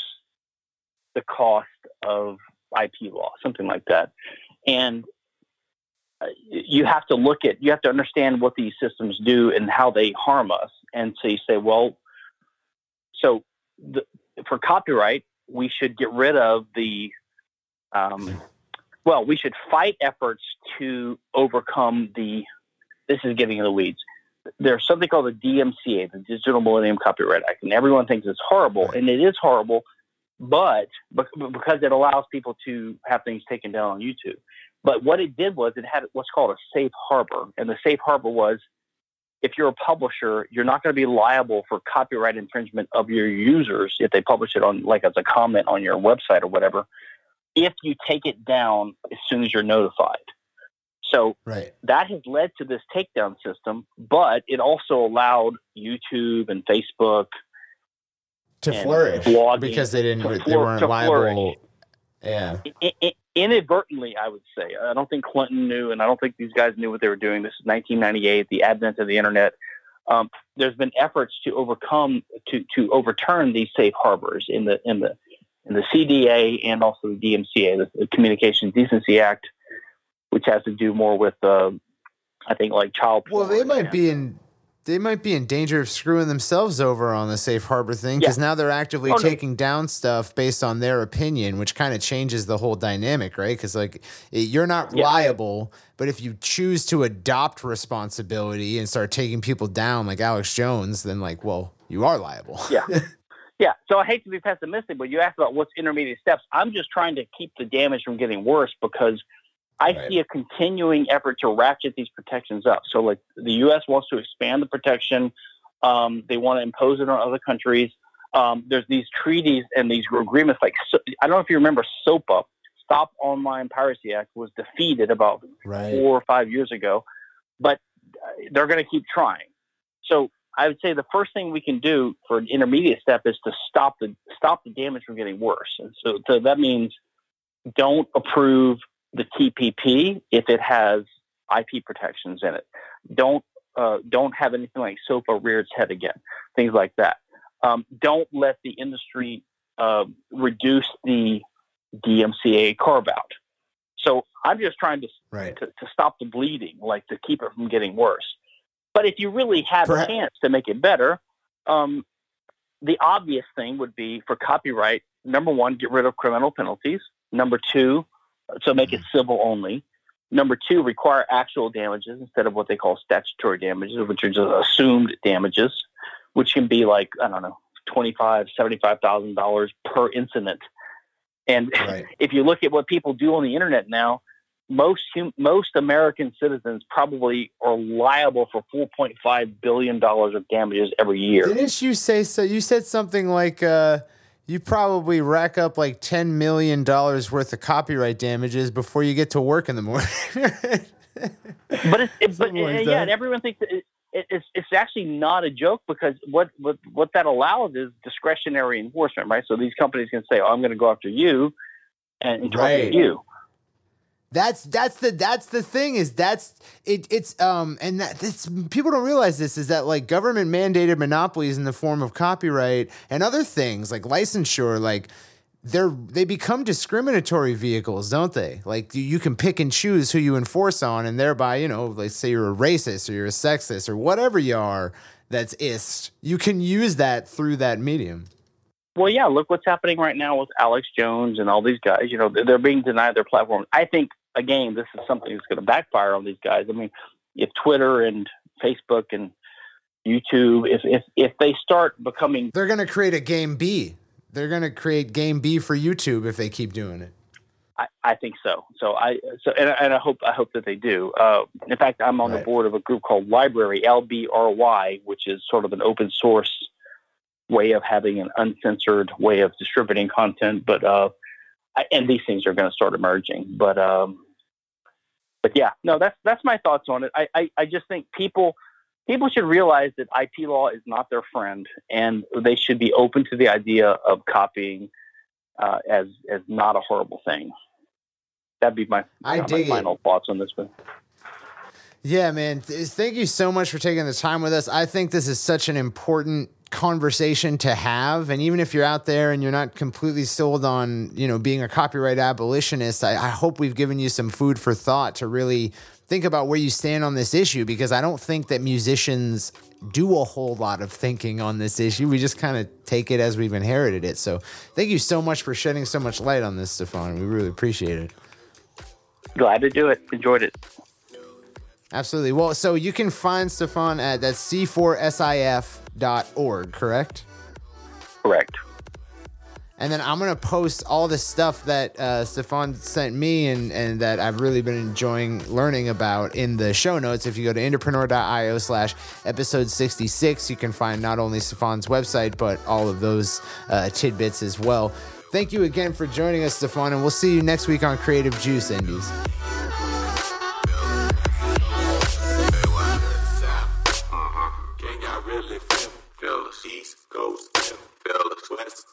the cost of IP law, something like that, and uh, you have to look at you have to understand what these systems do and how they harm us, and so you say, well, so the, for copyright, we should get rid of the, um, well, we should fight efforts to overcome the, this is getting in the weeds. There's something called the DMCA, the Digital Millennium Copyright Act, and everyone thinks it's horrible, and it is horrible, but because it allows people to have things taken down on YouTube. But what it did was it had what's called a safe harbor, and the safe harbor was if you're a publisher, you're not going to be liable for copyright infringement of your users if they publish it on, like, as a comment on your website or whatever, if you take it down as soon as you're notified. So right. that has led to this takedown system, but it also allowed YouTube and Facebook to flourish because they didn't, they weren't liable. Yeah. It, it, inadvertently, I would say. I don't think Clinton knew, and I don't think these guys knew what they were doing. This is 1998, the advent of the internet. Um, there's been efforts to overcome to to overturn these safe harbors in the in the in the CDA and also the DMCA, the, the Communications Decency Act, which has to do more with uh, I think like child. Well, they might be in they might be in danger of screwing themselves over on the safe harbor thing because yeah. now they're actively oh, taking down stuff based on their opinion, which kind of changes the whole dynamic, right? Because like you're not yeah. liable, but if you choose to adopt responsibility and start taking people down, like Alex Jones, then like, well, you are liable. Yeah. Yeah, so I hate to be pessimistic, but you asked about what's intermediate steps. I'm just trying to keep the damage from getting worse because I right. see a continuing effort to ratchet these protections up. So, like the U.S. wants to expand the protection, um, they want to impose it on other countries. Um, there's these treaties and these agreements. Like so, I don't know if you remember SOPA, Stop Online Piracy Act, was defeated about right. four or five years ago, but uh, they're going to keep trying. So I would say the first thing we can do for an intermediate step is to stop the stop the damage from getting worse. And so, so that means don't approve the TPP if it has IP protections in it. Don't uh, don't have anything like SOPA rear its head again. Things like that. Um, don't let the industry uh, reduce the DMCA carve out. So I'm just trying to, right. to, to stop the bleeding, like to keep it from getting worse. But if you really have a chance to make it better, um, the obvious thing would be for copyright. Number one, get rid of criminal penalties. Number two, so make it civil only. Number two, require actual damages instead of what they call statutory damages, which are just assumed damages, which can be like I don't know, twenty five, seventy five thousand dollars per incident. And right. if you look at what people do on the internet now, most hum- most American citizens probably are liable for 4.5 billion dollars of damages every year. Didn't you say so? You said something like uh, you probably rack up like 10 million dollars worth of copyright damages before you get to work in the morning. but it's, it, but like yeah, and everyone thinks it, it, it's it's actually not a joke because what what what that allows is discretionary enforcement, right? So these companies can say, "Oh, I'm going to go after you," and, and target right. you that's that's the that's the thing is that's it it's um and that this people don't realize this is that like government mandated monopolies in the form of copyright and other things like licensure like they're they become discriminatory vehicles, don't they? Like you, can pick and choose who you enforce on, and thereby, you know, like say you're a racist or you're a sexist or whatever you are that's ist, you can use that through that medium. Well, yeah, look what's happening right now with Alex Jones and all these guys. You know, they're being denied their platform. I think again, this is something that's going to backfire on these guys. I mean, if Twitter and Facebook and YouTube, if if if they start becoming, they're going to create a game B. They're going to create game B for YouTube if they keep doing it. I, I think so. So I so and, and, I hope I hope that they do. Uh, in fact, I'm on right. the board of a group called Library L B R Y, which is sort of an open source way of having an uncensored way of distributing content. But uh, and these things are going to start emerging. But um, but yeah, no, that's that's my thoughts on it. I, I, I just think people people should realize that IP law is not their friend, and they should be open to the idea of copying uh, as as not a horrible thing. That'd be my, I my final it. thoughts on this one. Yeah, man. Thank you so much for taking the time with us. I think this is such an important conversation to have. And even if you're out there and you're not completely sold on you know being a copyright abolitionist I, I, hope we've given you some food for thought to really think about where you stand on this issue because i don't think that musicians do a whole lot of thinking on this issue. We just kind of take it as we've inherited it. So thank you so much for shedding so much light on this Stephan. We really appreciate it. Glad to do it. Enjoyed it. Absolutely. Well so you can find Stephan at that c4sif org, correct? Correct. And then I'm gonna post all the stuff that uh, Stephan sent me and, and that I've really been enjoying learning about in the show notes. If you go to indepreneur.io slash episode 66, you can find not only Stephan's website, but all of those uh, tidbits as well. Thank you again for joining us, Stefan, and we'll see you next week on Creative Juice Indies.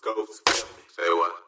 Ghost. Say what?